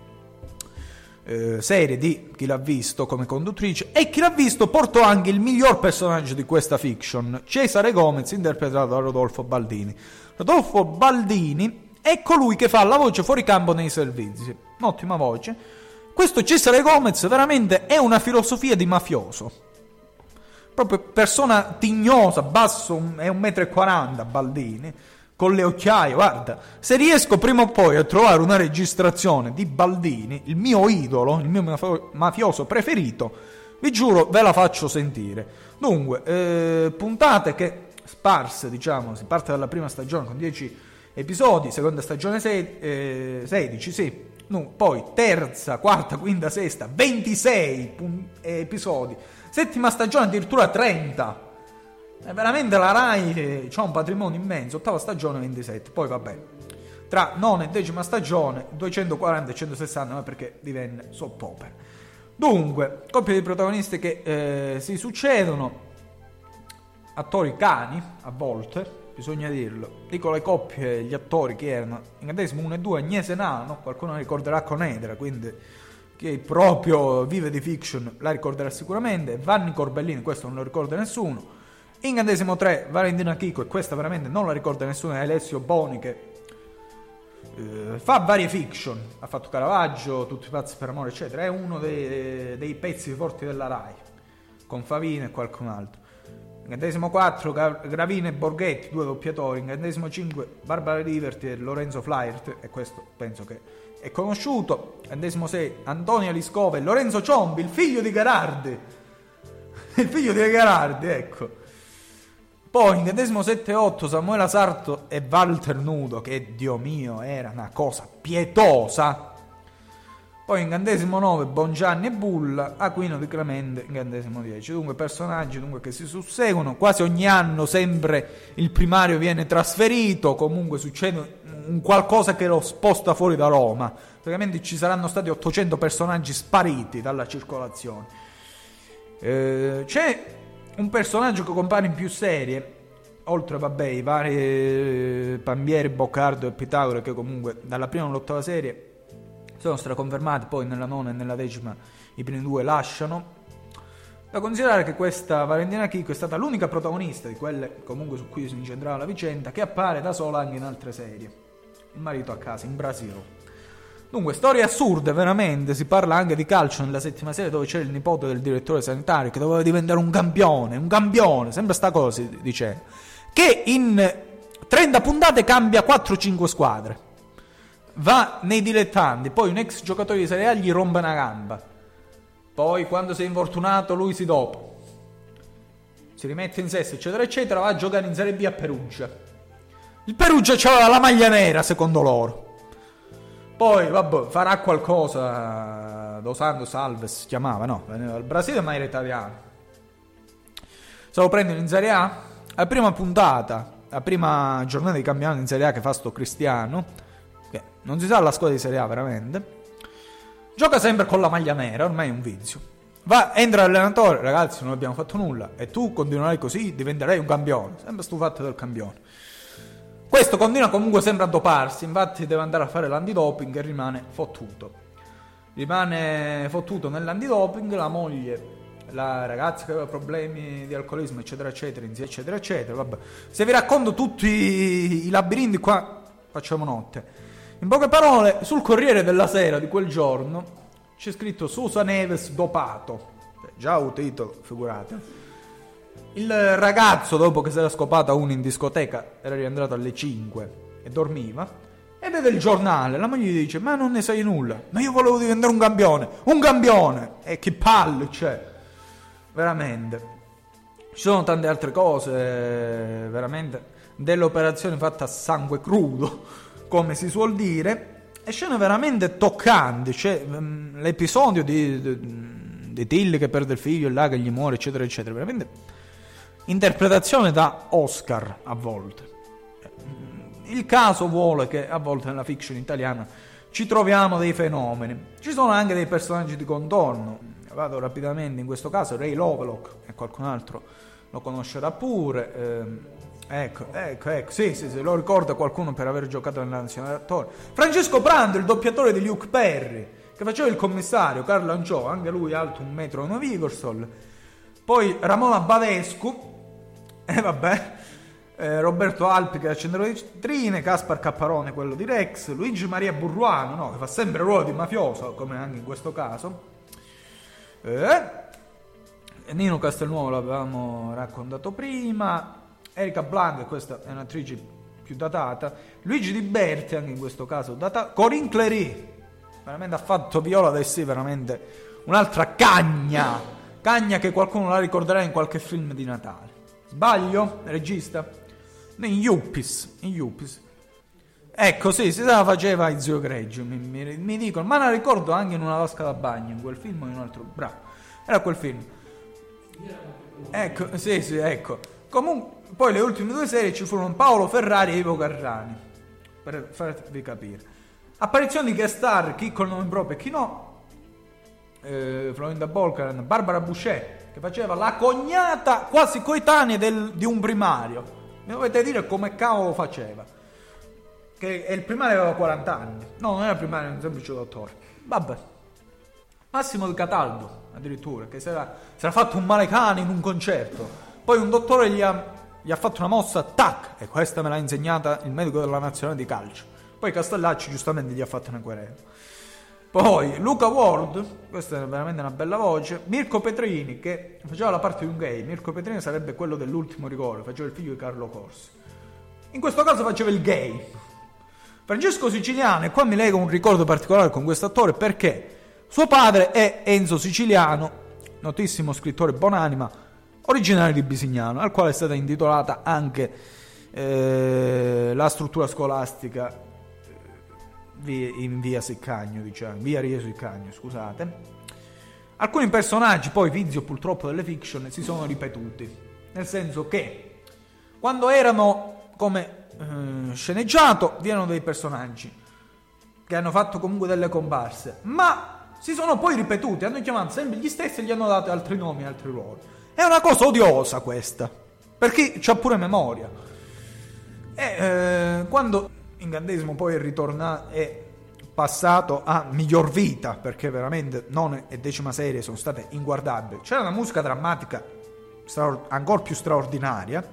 [SPEAKER 2] eh, serie di Chi l'ha visto come conduttrice e Chi l'ha visto portò anche il miglior personaggio di questa fiction, Cesare Gomez, interpretato da Rodolfo Baldini. Rodolfo Baldini è colui che fa la voce fuori campo nei servizi. Un'ottima voce. Questo Cesare Gomez veramente è una filosofia di mafioso. Proprio persona tignosa, basso, è un metro e quaranta, Baldini, con le occhiaie. Guarda, se riesco prima o poi a trovare una registrazione di Baldini, il mio idolo, il mio mafioso preferito, vi giuro ve la faccio sentire. Dunque, eh, puntate che sparse, diciamo, si parte dalla prima stagione con 10 episodi, seconda stagione se- eh, 16, sì. No, poi terza, quarta, quinta, sesta, 26 pun- episodi. Settima stagione addirittura 30. È veramente la Rai ha un patrimonio immenso. Ottava stagione 27. Poi vabbè. Tra nona e decima stagione 240 e 160 ma perché divenne soppopera. Dunque, coppie di protagonisti che eh, si succedono, attori cani a volte, bisogna dirlo. Dico le coppie, gli attori che erano incantesimo 1 e 2, Agnese Nano, qualcuno ricorderà con Edera, quindi che proprio vive di fiction la ricorderà sicuramente. Vanni Corbellini, questo non lo ricorda nessuno. Incantesimo 3, Valentina Chico, e questa veramente non la ricorda nessuno, è Alessio Boni che eh, fa varie fiction, ha fatto Caravaggio, Tutti pazzi per amore, eccetera. È uno dei, dei pezzi forti della Rai, con Favino e qualcun altro. Incantesimo 4 Gravina e Borghetti, due doppiatori. Incantesimo 5 Barbara Riverti e Lorenzo Fliert, e questo penso che è conosciuto. Incantesimo 6 Antonia Liscova e Lorenzo Ciombi, il figlio di Garardi. il figlio di Garardi, ecco. Poi incantesimo 7 e 8 Samuela Sarto e Walter Nudo, che Dio mio era una cosa pietosa. Poi incantesimo 9 Bongianni e Bulla, Aquino di Clemente incantesimo 10. Dunque personaggi dunque, che si susseguono, quasi ogni anno sempre il primario viene trasferito, comunque succede un qualcosa che lo sposta fuori da Roma. Praticamente ci saranno stati 800 personaggi spariti dalla circolazione. Eh, c'è un personaggio che compare in più serie, oltre vabbè, i vari eh, Pambieri, Boccardo e Pitagora che comunque dalla prima all'ottava serie sono straconfermati, poi nella nona e nella decima i primi due lasciano. Da considerare che questa Valentina Chicco è stata l'unica protagonista di quelle comunque su cui si incentrava la vicenda, che appare da sola anche in altre serie. Il marito a casa, in Brasile. Dunque, storie assurde, veramente. Si parla anche di calcio nella settima serie dove c'era il nipote del direttore sanitario che doveva diventare un campione, un campione, sempre sta cosa si diceva. Che in 30 puntate cambia 4-5 squadre va nei dilettanti, poi un ex giocatore di Serie A gli rompe una gamba, poi quando sei infortunato lui si dopo, si rimette in sesto, eccetera, eccetera, va a giocare in Serie B a Perugia. Il Perugia c'aveva la maglia nera, secondo loro. Poi, vabbè, farà qualcosa. Dos Santos Alves si chiamava, no? Veniva dal Brasile, ma era italiano. Se lo prendono in Serie A, la prima puntata, la prima giornata di campionato in Serie A che fa sto Cristiano non si sa la squadra di Serie A veramente. Gioca sempre con la maglia nera, ormai è un vizio. Va, entra l'allenatore, ragazzi, non abbiamo fatto nulla e tu continuerai così, diventerai un campione. Sempre stufato del campione. Questo continua comunque sempre a doparsi, infatti deve andare a fare l'antidoping e rimane fottuto. Rimane fottuto nell'antidoping, la moglie la ragazza che aveva problemi di alcolismo, eccetera, eccetera, eccetera, eccetera. Vabbè. Se vi racconto tutti i labirinti qua, facciamo notte. In poche parole, sul Corriere della Sera di quel giorno c'è scritto Susa Neves dopato. Già un titolo, figurate. Il ragazzo, dopo che si era scopata uno in discoteca, era rientrato alle 5 e dormiva. E vede il giornale, la moglie gli dice: Ma non ne sai nulla. Ma io volevo diventare un campione. Un campione! E che palle c'è veramente. Ci sono tante altre cose, veramente, dell'operazione fatta a sangue crudo, come si suol dire, e scene veramente toccanti, cioè l'episodio di, di, di Tilly che perde il figlio là che gli muore, eccetera, eccetera, veramente interpretazione da Oscar a volte. Il caso vuole che a volte nella fiction italiana ci troviamo dei fenomeni, ci sono anche dei personaggi di contorno, vado rapidamente in questo caso Ray Lovelock e qualcun altro lo conoscerà pure. Eh, ecco ecco ecco sì sì sì lo ricorda qualcuno per aver giocato nella nazionale attore Francesco Brando il doppiatore di Luke Perry che faceva il commissario Carlo Angiò anche lui alto un metro e una Vigorsol poi Ramona Badescu e eh, vabbè. Eh, Roberto Alpi che accendeva le vitrine, Caspar Capparone quello di Rex, Luigi Maria Burruano no, che fa sempre il ruolo di mafioso come anche in questo caso. Eh? Nino Castelnuovo l'avevamo raccontato prima, Erika Blanca, questa è un'attrice più datata, Luigi Di Berti, anche in questo caso data, Corinne Clery, veramente ha fatto Viola del Sì, veramente un'altra cagna, cagna che qualcuno la ricorderà in qualche film di Natale. Sbaglio? Regista? In Yuppies, in Yuppies. Ecco, sì, si la faceva in Zio Greggio, mi, mi, mi, dicono, ma la ricordo anche in una vasca da bagno, in quel film o in un altro, bravo, era quel film. Ecco, sì, sì, ecco. Comunque, poi le ultime due serie ci furono Paolo Ferrari e Ivo Carrani, per farvi capire. Apparizioni di guest star, chi col nome proprio e chi no, eh, Florinda Bolkaran, Barbara Boucher, che faceva la cognata quasi coetanea del, di un primario. Mi dovete dire come cavolo faceva che il primario aveva 40 anni. No, non era primario, era un semplice dottore. Vabbè. Massimo di Cataldo, addirittura, che si era, si era fatto un male cane in un concerto. Poi un dottore gli ha, gli ha fatto una mossa, tac, e questa me l'ha insegnata il medico della nazionale di calcio. Poi Castellacci giustamente gli ha fatto una querela. Poi Luca Ward, questa è veramente una bella voce, Mirko Petrini che faceva la parte di un gay, Mirko Petrini sarebbe quello dell'ultimo rigore, faceva il figlio di Carlo Corsi. In questo caso faceva il gay, Francesco Siciliano, e qua mi lega un ricordo particolare con questo attore perché suo padre è Enzo Siciliano, notissimo scrittore buonanima, originario di Bisignano, al quale è stata intitolata anche eh, la struttura scolastica in via Siccagno, diciamo, via Rio Siccagno, scusate. Alcuni personaggi, poi vizio purtroppo delle fiction, si sono ripetuti, nel senso che quando erano come eh, sceneggiato vi erano dei personaggi che hanno fatto comunque delle comparse, ma si sono poi ripetuti, hanno chiamato sempre gli stessi e gli hanno dato altri nomi, altri ruoli. È una cosa odiosa questa, per chi ha pure memoria. E eh, quando Incantesimo poi è ritornato, è passato a miglior vita, perché veramente nona e decima serie sono state inguardabili, c'era una musica drammatica ancora più straordinaria,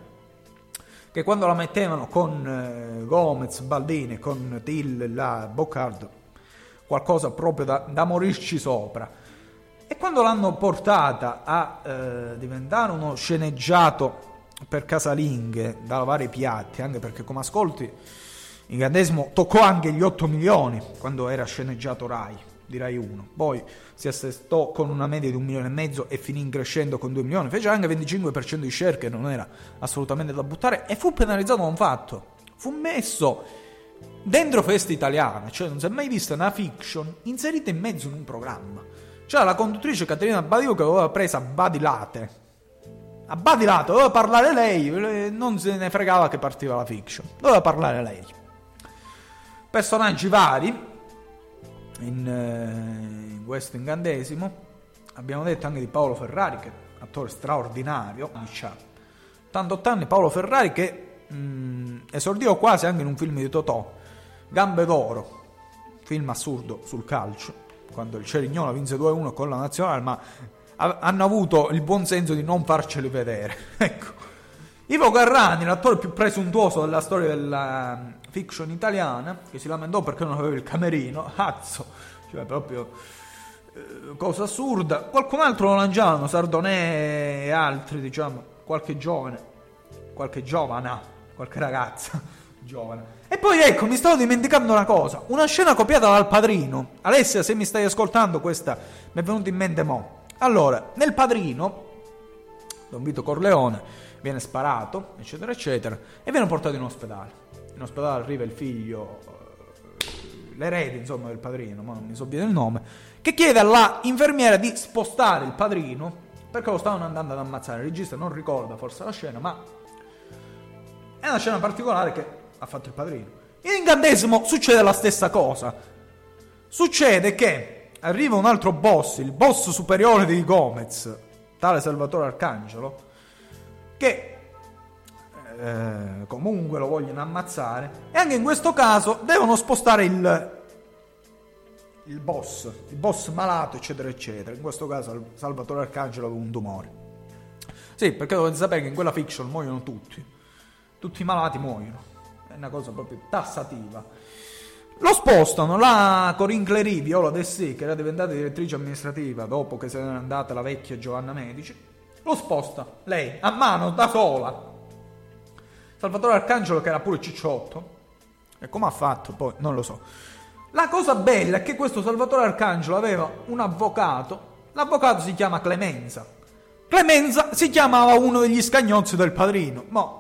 [SPEAKER 2] che quando la mettevano con eh, Gomez, Baldini, con Till, la Boccard, qualcosa proprio da, da, morirci sopra. E quando l'hanno portata a eh, diventare uno sceneggiato per casalinghe da lavare i piatti, anche perché come ascolti Incantesimo toccò anche gli 8 milioni quando era sceneggiato Rai di Rai 1. Poi si assestò con una media di un milione e mezzo e finì crescendo con 2 milioni. Fece anche 25% di share, che non era assolutamente da buttare, e fu penalizzato da un fatto. Fu messo dentro festa italiana, cioè non si è mai vista una fiction inserita in mezzo in un programma. C'era la conduttrice Caterina Badio che aveva presa badilate. A badilate, doveva parlare lei, non se ne fregava che partiva la fiction. Doveva parlare lei. Personaggi vari in, eh, in questo incantesimo. Abbiamo detto anche di Paolo Ferrari, che è un attore straordinario, ha 88 anni, Paolo Ferrari che mh, mm, esordiò quasi anche in un film di Totò, Gambe d'Oro, film assurdo sul calcio, quando il Cerignola vinse 2-1 con la nazionale, ma hanno avuto il buon senso di non farceli vedere. ecco. Ivo Garrani, l'attore più presuntuoso della storia della fiction italiana, che si lamentò perché non aveva il camerino, cazzo, cioè proprio eh, cosa assurda. Qualcun altro lo lanciavano, Sardonè e altri, diciamo, qualche giovane, qualche giovana, qualche ragazza giovane. E poi ecco, mi stavo dimenticando una cosa, una scena copiata dal padrino. Alessia, se mi stai ascoltando, questa mi è venuta in mente mo'. Allora, nel padrino, Don Vito Corleone viene sparato, eccetera, eccetera, e viene portato in ospedale. In ospedale arriva il figlio, eh, l'erede, insomma, del padrino, ma non mi so bene il nome, che chiede alla infermiera di spostare il padrino perché lo stavano andando ad ammazzare. Il regista non ricorda forse la scena, ma è una scena particolare che ha fatto il padrino. In incantesimo succede la stessa cosa. Succede che arriva un altro boss, il boss superiore di Gomez, tale Salvatore Arcangelo, che eh, comunque lo vogliono ammazzare e anche in questo caso devono spostare il, il boss, il boss malato, eccetera, eccetera. In questo caso Salvatore Arcangelo aveva un tumore. Sì, perché dovete sapere che in quella fiction muoiono tutti. Tutti i malati muoiono. È una cosa proprio tassativa. Lo spostano, la Corinne Clery, Viola Dessì, che era diventata direttrice amministrativa dopo che se n'era andata la vecchia Giovanna Medici, lo sposta, lei, a mano, da sola. Salvatore Arcangelo, che era pure cicciotto, e come ha fatto poi, non lo so. La cosa bella è che questo Salvatore Arcangelo aveva un avvocato, l'avvocato si chiama Clemenza. Clemenza si chiamava uno degli scagnozzi del padrino. Ma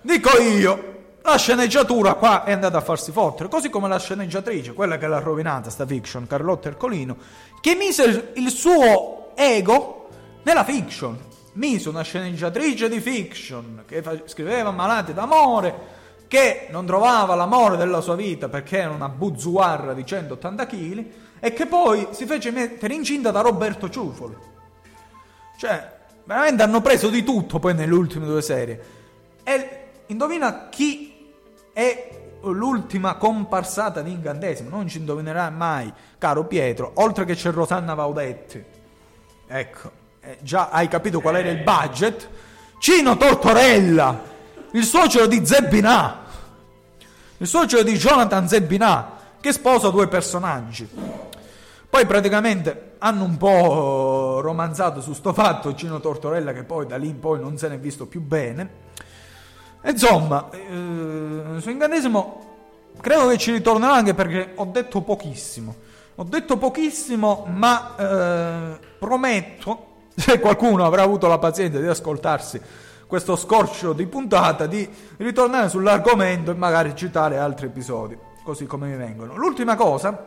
[SPEAKER 2] dico io, la sceneggiatura qua è andata a farsi fottere, così come la sceneggiatrice, quella che l'ha rovinata sta fiction, Carlotta Ercolino, che mise il suo ego nella fiction. Mise una sceneggiatrice di fiction che scriveva malati d'amore, che non trovava l'amore della sua vita perché era una buzzuarra di 180 kg e che poi si fece mettere incinta da Roberto Ciufoli. Cioè, veramente hanno preso di tutto poi nelle ultime due serie. E indovina chi è l'ultima comparsata di incantesimo, non ci indovinerai mai, caro Pietro, oltre che c'è Rosanna Vaudetti. Ecco, eh, già hai capito qual era il budget? Cino Tortorella, il suocero di Zebbinà, il suocero di Jonathan Zebbinà, che sposa due personaggi. Poi praticamente hanno un po' romanzato su sto fatto Cino Tortorella che poi da lì in poi non se n'è visto più bene Insomma, eh, su incantesimo credo che ci ritornerò anche perché ho detto pochissimo. Ho detto pochissimo, ma eh, prometto, se qualcuno avrà avuto la pazienza di ascoltarsi questo scorcio di puntata, di ritornare sull'argomento e magari citare altri episodi, così come mi vengono. L'ultima cosa,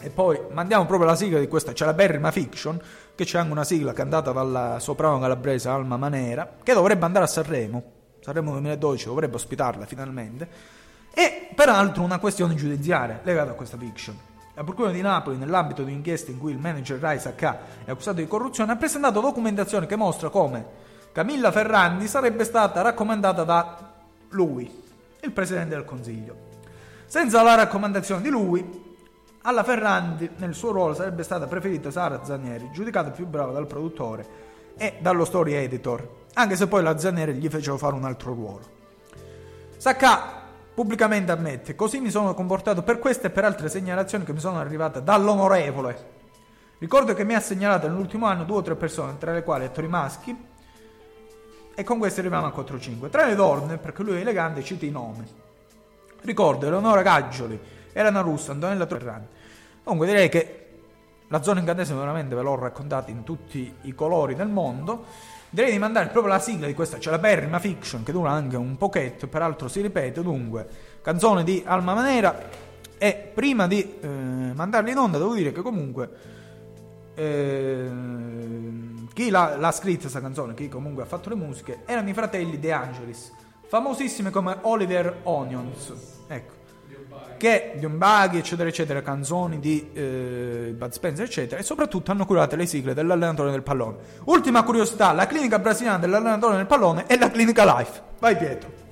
[SPEAKER 2] e poi mandiamo proprio la sigla di questa celeberrima fiction, che c'è anche una sigla cantata dalla soprano calabrese Alma Manera, che dovrebbe andare a Sanremo Sanremo 2012 dovrebbe ospitarla finalmente, e peraltro una questione giudiziaria legata a questa fiction. La Procura di Napoli, nell'ambito di un'inchiesta in cui il manager Rai H è accusato di corruzione, ha presentato documentazione che mostra come Camilla Ferrandi sarebbe stata raccomandata da lui, il Presidente del Consiglio. Senza la raccomandazione di lui, alla Ferrandi nel suo ruolo sarebbe stata preferita Sara Zanieri, giudicata più brava dal produttore e dallo story editor anche se poi la Zaneri gli fecero fare un altro ruolo. Sacca pubblicamente ammette, così mi sono comportato per queste e per altre segnalazioni che mi sono arrivate dall'onorevole. Ricordo che mi ha segnalato nell'ultimo anno due o tre persone, tra le quali attori maschi, e con queste arriviamo a 4-5. Tra le donne, perché lui è elegante, cita i nomi. Ricordo Eleonora Gaggioli, Elena Russo, Antonella Torrani. Comunque direi che la zona incantesima veramente ve l'ho raccontata in tutti i colori del mondo. Direi di mandare proprio la sigla di questa celeberrima fiction che dura anche un pochetto, peraltro si ripete, dunque, canzone di Alma Manera e prima di eh, mandarla in onda devo dire che comunque eh, chi l'ha, l'ha scritta questa canzone, chi comunque ha fatto le musiche, erano i fratelli De Angelis, famosissimi come Oliver Onions. Ecco.
[SPEAKER 5] Che un buggy, eccetera, eccetera, canzoni di eh, Bud Spencer, eccetera, e soprattutto hanno curato le sigle dell'allenatore del pallone. Ultima curiosità, la clinica brasiliana dell'allenatore del pallone è la clinica Life. Vai Pietro.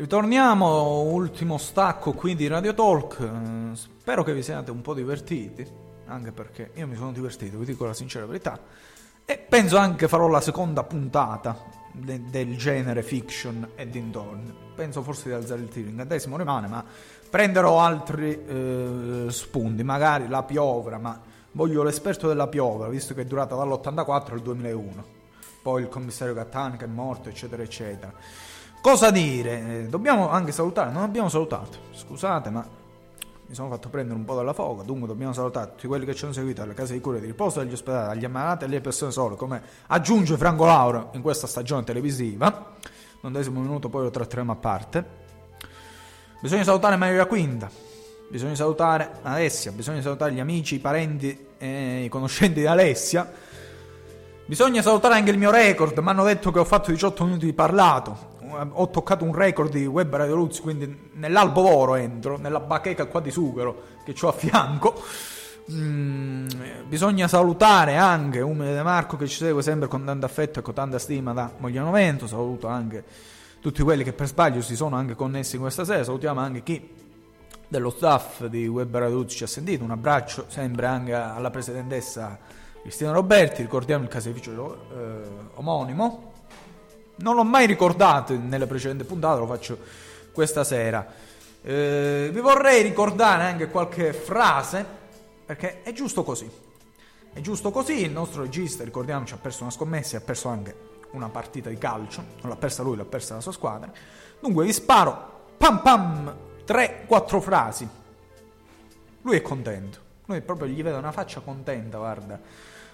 [SPEAKER 5] Ritorniamo, ultimo stacco qui di Radio Talk. Eh, Spero che vi siate un po' divertiti, anche perché io mi sono divertito, vi dico la sincera verità. E penso anche farò la seconda puntata de- del genere fiction e dintorni. Penso forse di alzare il tiro, incantesimo rimane, ma prenderò altri eh, spunti, magari la piovra, ma voglio l'esperto della piovra, visto che è durata dall'84 al 2001. Poi il commissario Gattani che è morto, eccetera, eccetera. Cosa dire? Eh, Dobbiamo anche salutare, non abbiamo salutato, scusate, ma mi sono fatto prendere un po' dalla foga, dunque dobbiamo salutare tutti quelli che ci hanno seguito alle case di cura e di riposo, agli ospedali, agli ammalati e alle persone sole, come aggiunge Franco Lauro in questa stagione televisiva. Nondesimo minuto poi lo tratteremo a parte.
[SPEAKER 2] Bisogna salutare Maria Quinta, bisogna salutare Alessia, bisogna salutare gli amici, i parenti e i conoscenti di Alessia. Bisogna salutare anche il mio record, mi hanno detto che ho fatto 18 minuti di parlato, ho toccato un record di Web Radio Luz, quindi nell'albo oro entro, nella bacheca qua di sughero che ho a fianco. Mm, bisogna salutare anche Umile De Marco che ci segue sempre con tanto affetto e con tanta stima da Mogliano Vento. Saluto anche tutti quelli che per sbaglio si sono anche connessi questa sera. Salutiamo anche chi dello staff di Web Radio ci ha sentito. Un abbraccio sempre anche alla presidentessa Cristina Roberti. Ricordiamo il caseificio eh, omonimo. Non l'ho mai ricordato nelle precedenti puntate, lo faccio questa sera. Eh, vi vorrei ricordare anche qualche frase perché è giusto così. È giusto così, il nostro regista, ricordiamoci, ha perso una scommessa e ha perso anche una partita di calcio. Non l'ha persa lui, l'ha persa la sua squadra. Dunque vi sparo, pam pam, 3-4 frasi. Lui è contento. Lui proprio gli vede una faccia contenta, guarda.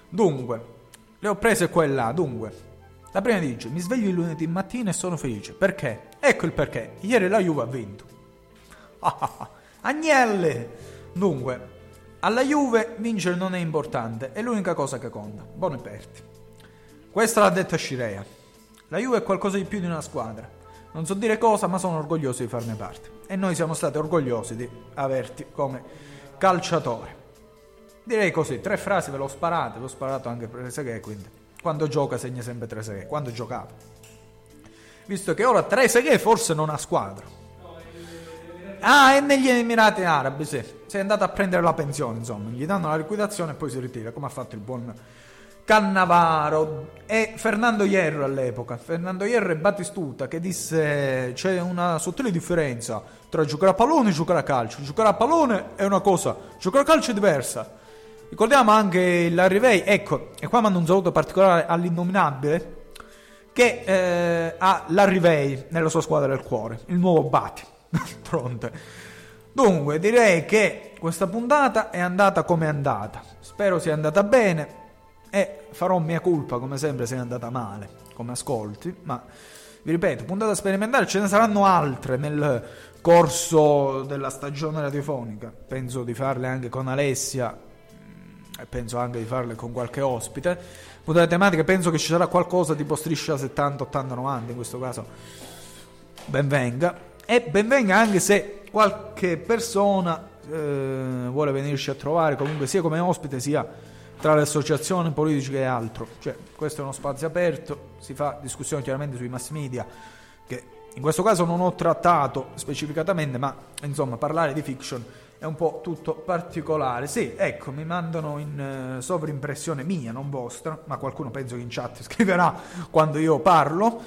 [SPEAKER 2] Dunque, le ho prese qua là. Dunque, la prima dice: Mi sveglio il lunedì mattina e sono felice. Perché? Ecco il perché. Ieri la Juve ha vinto. Agnelle! Dunque, alla Juve vincere non è importante, è l'unica cosa che conta. Buone perti. Questa l'ha detta Scirea. La Juve è qualcosa di più di una squadra. Non so dire cosa, ma sono orgoglioso di farne parte. E noi siamo stati orgogliosi di averti come calciatore. Direi così, tre frasi ve l'ho sparate, ve l'ho sparato anche per Trezeguet, quindi quando gioca segna sempre Trezeguet, quando giocava. Visto che ora Trezeguet forse non ha squadra. Ah, è negli Emirati Arabi, sì. Sei andato a prendere la pensione, insomma. Gli danno la liquidazione e poi si ritira, come ha fatto il buon Cannavaro e Fernando Hierro all'epoca. Fernando Hierro e Battistuta che disse c'è una sottile differenza tra giocare a pallone e giocare a calcio. Giocare a pallone è una cosa, giocare a calcio è diversa. Ricordiamo anche l'Arrivei, ecco, e qua mando un saluto particolare all'innominabile che eh, ha l'Arrivei nella sua squadra del cuore, il nuovo Bati. Pronte. Dunque, direi che questa puntata è andata come è andata. Spero sia andata bene e farò mia colpa come sempre se è andata male, come ascolti, ma vi ripeto, puntata sperimentale ce ne saranno altre nel corso della stagione radiofonica. Penso di farle anche con Alessia e penso anche di farle con qualche ospite. Puntate tematiche, penso che ci sarà qualcosa tipo striscia 70, 80, 90, in questo caso ben venga. E ben venga anche se qualche persona eh, vuole venirci a trovare, comunque sia come ospite sia tra le associazioni politiche e altro. Cioè, questo è uno spazio aperto, si fa discussione chiaramente sui mass media, che in questo caso non ho trattato specificatamente, ma insomma parlare di fiction è un po' tutto particolare. Sì, ecco, mi mandano in uh, sovrimpressione mia, non vostra, ma qualcuno penso che in chat scriverà quando io parlo.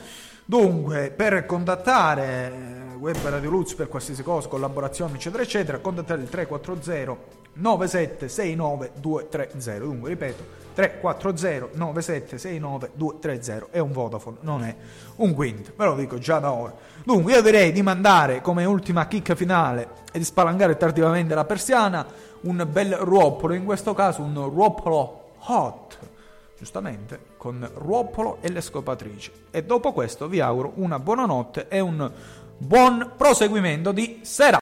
[SPEAKER 2] Dunque, per contattare eh, Web Radio Luz per qualsiasi cosa, collaborazioni, eccetera, eccetera, contattate il 340 9769 230. Dunque, ripeto, 340 9769 230 è un Vodafone, non è un Quint, ve lo dico già da ora. Dunque, io direi di mandare come ultima chicca finale e di spalancare tardivamente la persiana un bel ruopolo, in questo caso un ruopolo hot giustamente, con Ruopolo e le scopatrici. E dopo questo vi auguro una buona notte e un buon proseguimento di sera.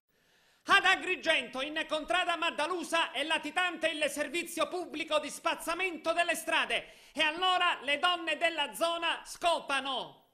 [SPEAKER 6] Ad Agrigento, in contrada Maddalusa, è latitante il servizio pubblico di spazzamento delle strade. E allora le donne della zona scopano.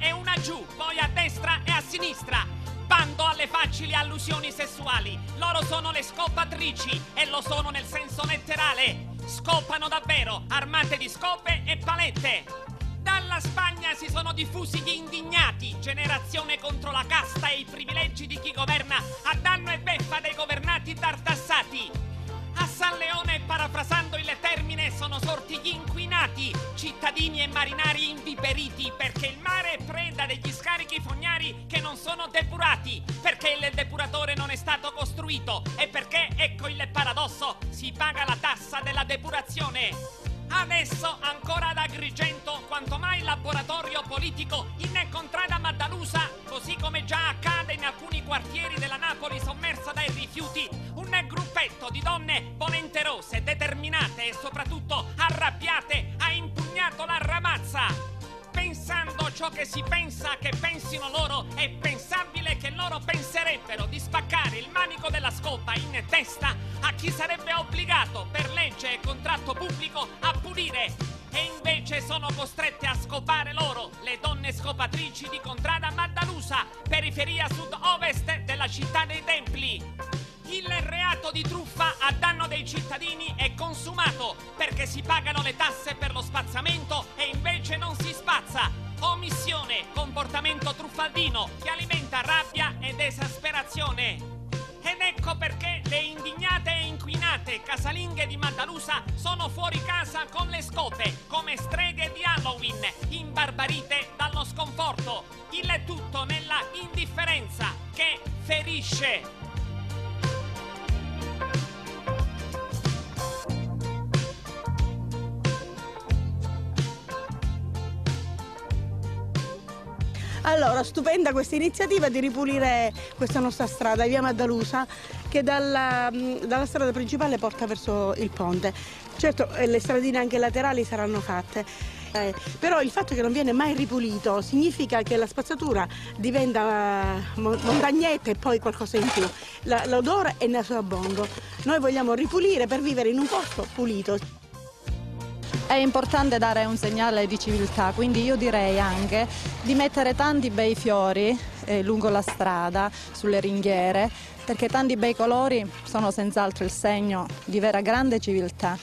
[SPEAKER 6] E una giù, poi a destra e a sinistra. Bando alle facili allusioni sessuali. Loro sono le scopatrici e lo sono nel senso letterale. Scopano davvero, armate di scope e palette. Dalla Spagna si sono diffusi gli indignati, generazione contro la casta e i privilegi di chi governa, a danno e beffa dei governati tartassati. A San Leone, parafrasando il termine, sono sorti gli inquinati, cittadini e marinari inviperiti, perché il sono depurati, perché il depuratore non è stato costruito e perché, ecco il paradosso, si paga la tassa della depurazione. Adesso, ancora ad Agrigento, quanto mai laboratorio politico in contrada Maddalusa, così come già accade in alcuni quartieri della Napoli sommersa dai rifiuti, un gruppetto di donne volenterose, determinate e soprattutto arrabbiate ha impugnato la ramazza. Pensando ciò che si pensa che pensino loro, è pensabile che loro penserebbero di spaccare il manico della scopa in testa a chi sarebbe obbligato per legge e contratto pubblico a pulire. E invece sono costrette a scopare loro, le donne scopatrici di Contrada Maddalusa, periferia sud-ovest della città dei Templi. Il reato di truffa a danno dei cittadini è consumato perché si pagano le tasse per lo spazzamento e invece non si spazza. Omissione, comportamento truffaldino che alimenta rabbia ed esasperazione. Ed ecco perché le indignate e inquinate casalinghe di Maddalusa sono fuori casa con le scope, come streghe di Halloween, imbarbarite dallo sconforto. Il tutto nella indifferenza che ferisce.
[SPEAKER 7] Allora, stupenda questa iniziativa di ripulire questa nostra strada, via Maddalusa, che dalla, dalla strada principale porta verso il ponte. Certo, eh, le stradine anche laterali saranno fatte. eh, però il fatto che non viene mai ripulito significa che la spazzatura diventa eh, mo- montagnetta e poi qualcosa in più. L'odore è naso a bongo. Noi vogliamo ripulire per vivere in un posto pulito.
[SPEAKER 8] È importante dare un segnale di civiltà, quindi io direi anche di mettere tanti bei fiori eh, lungo la strada, sulle ringhiere, perché tanti bei colori sono senz'altro il segno di vera grande civiltà.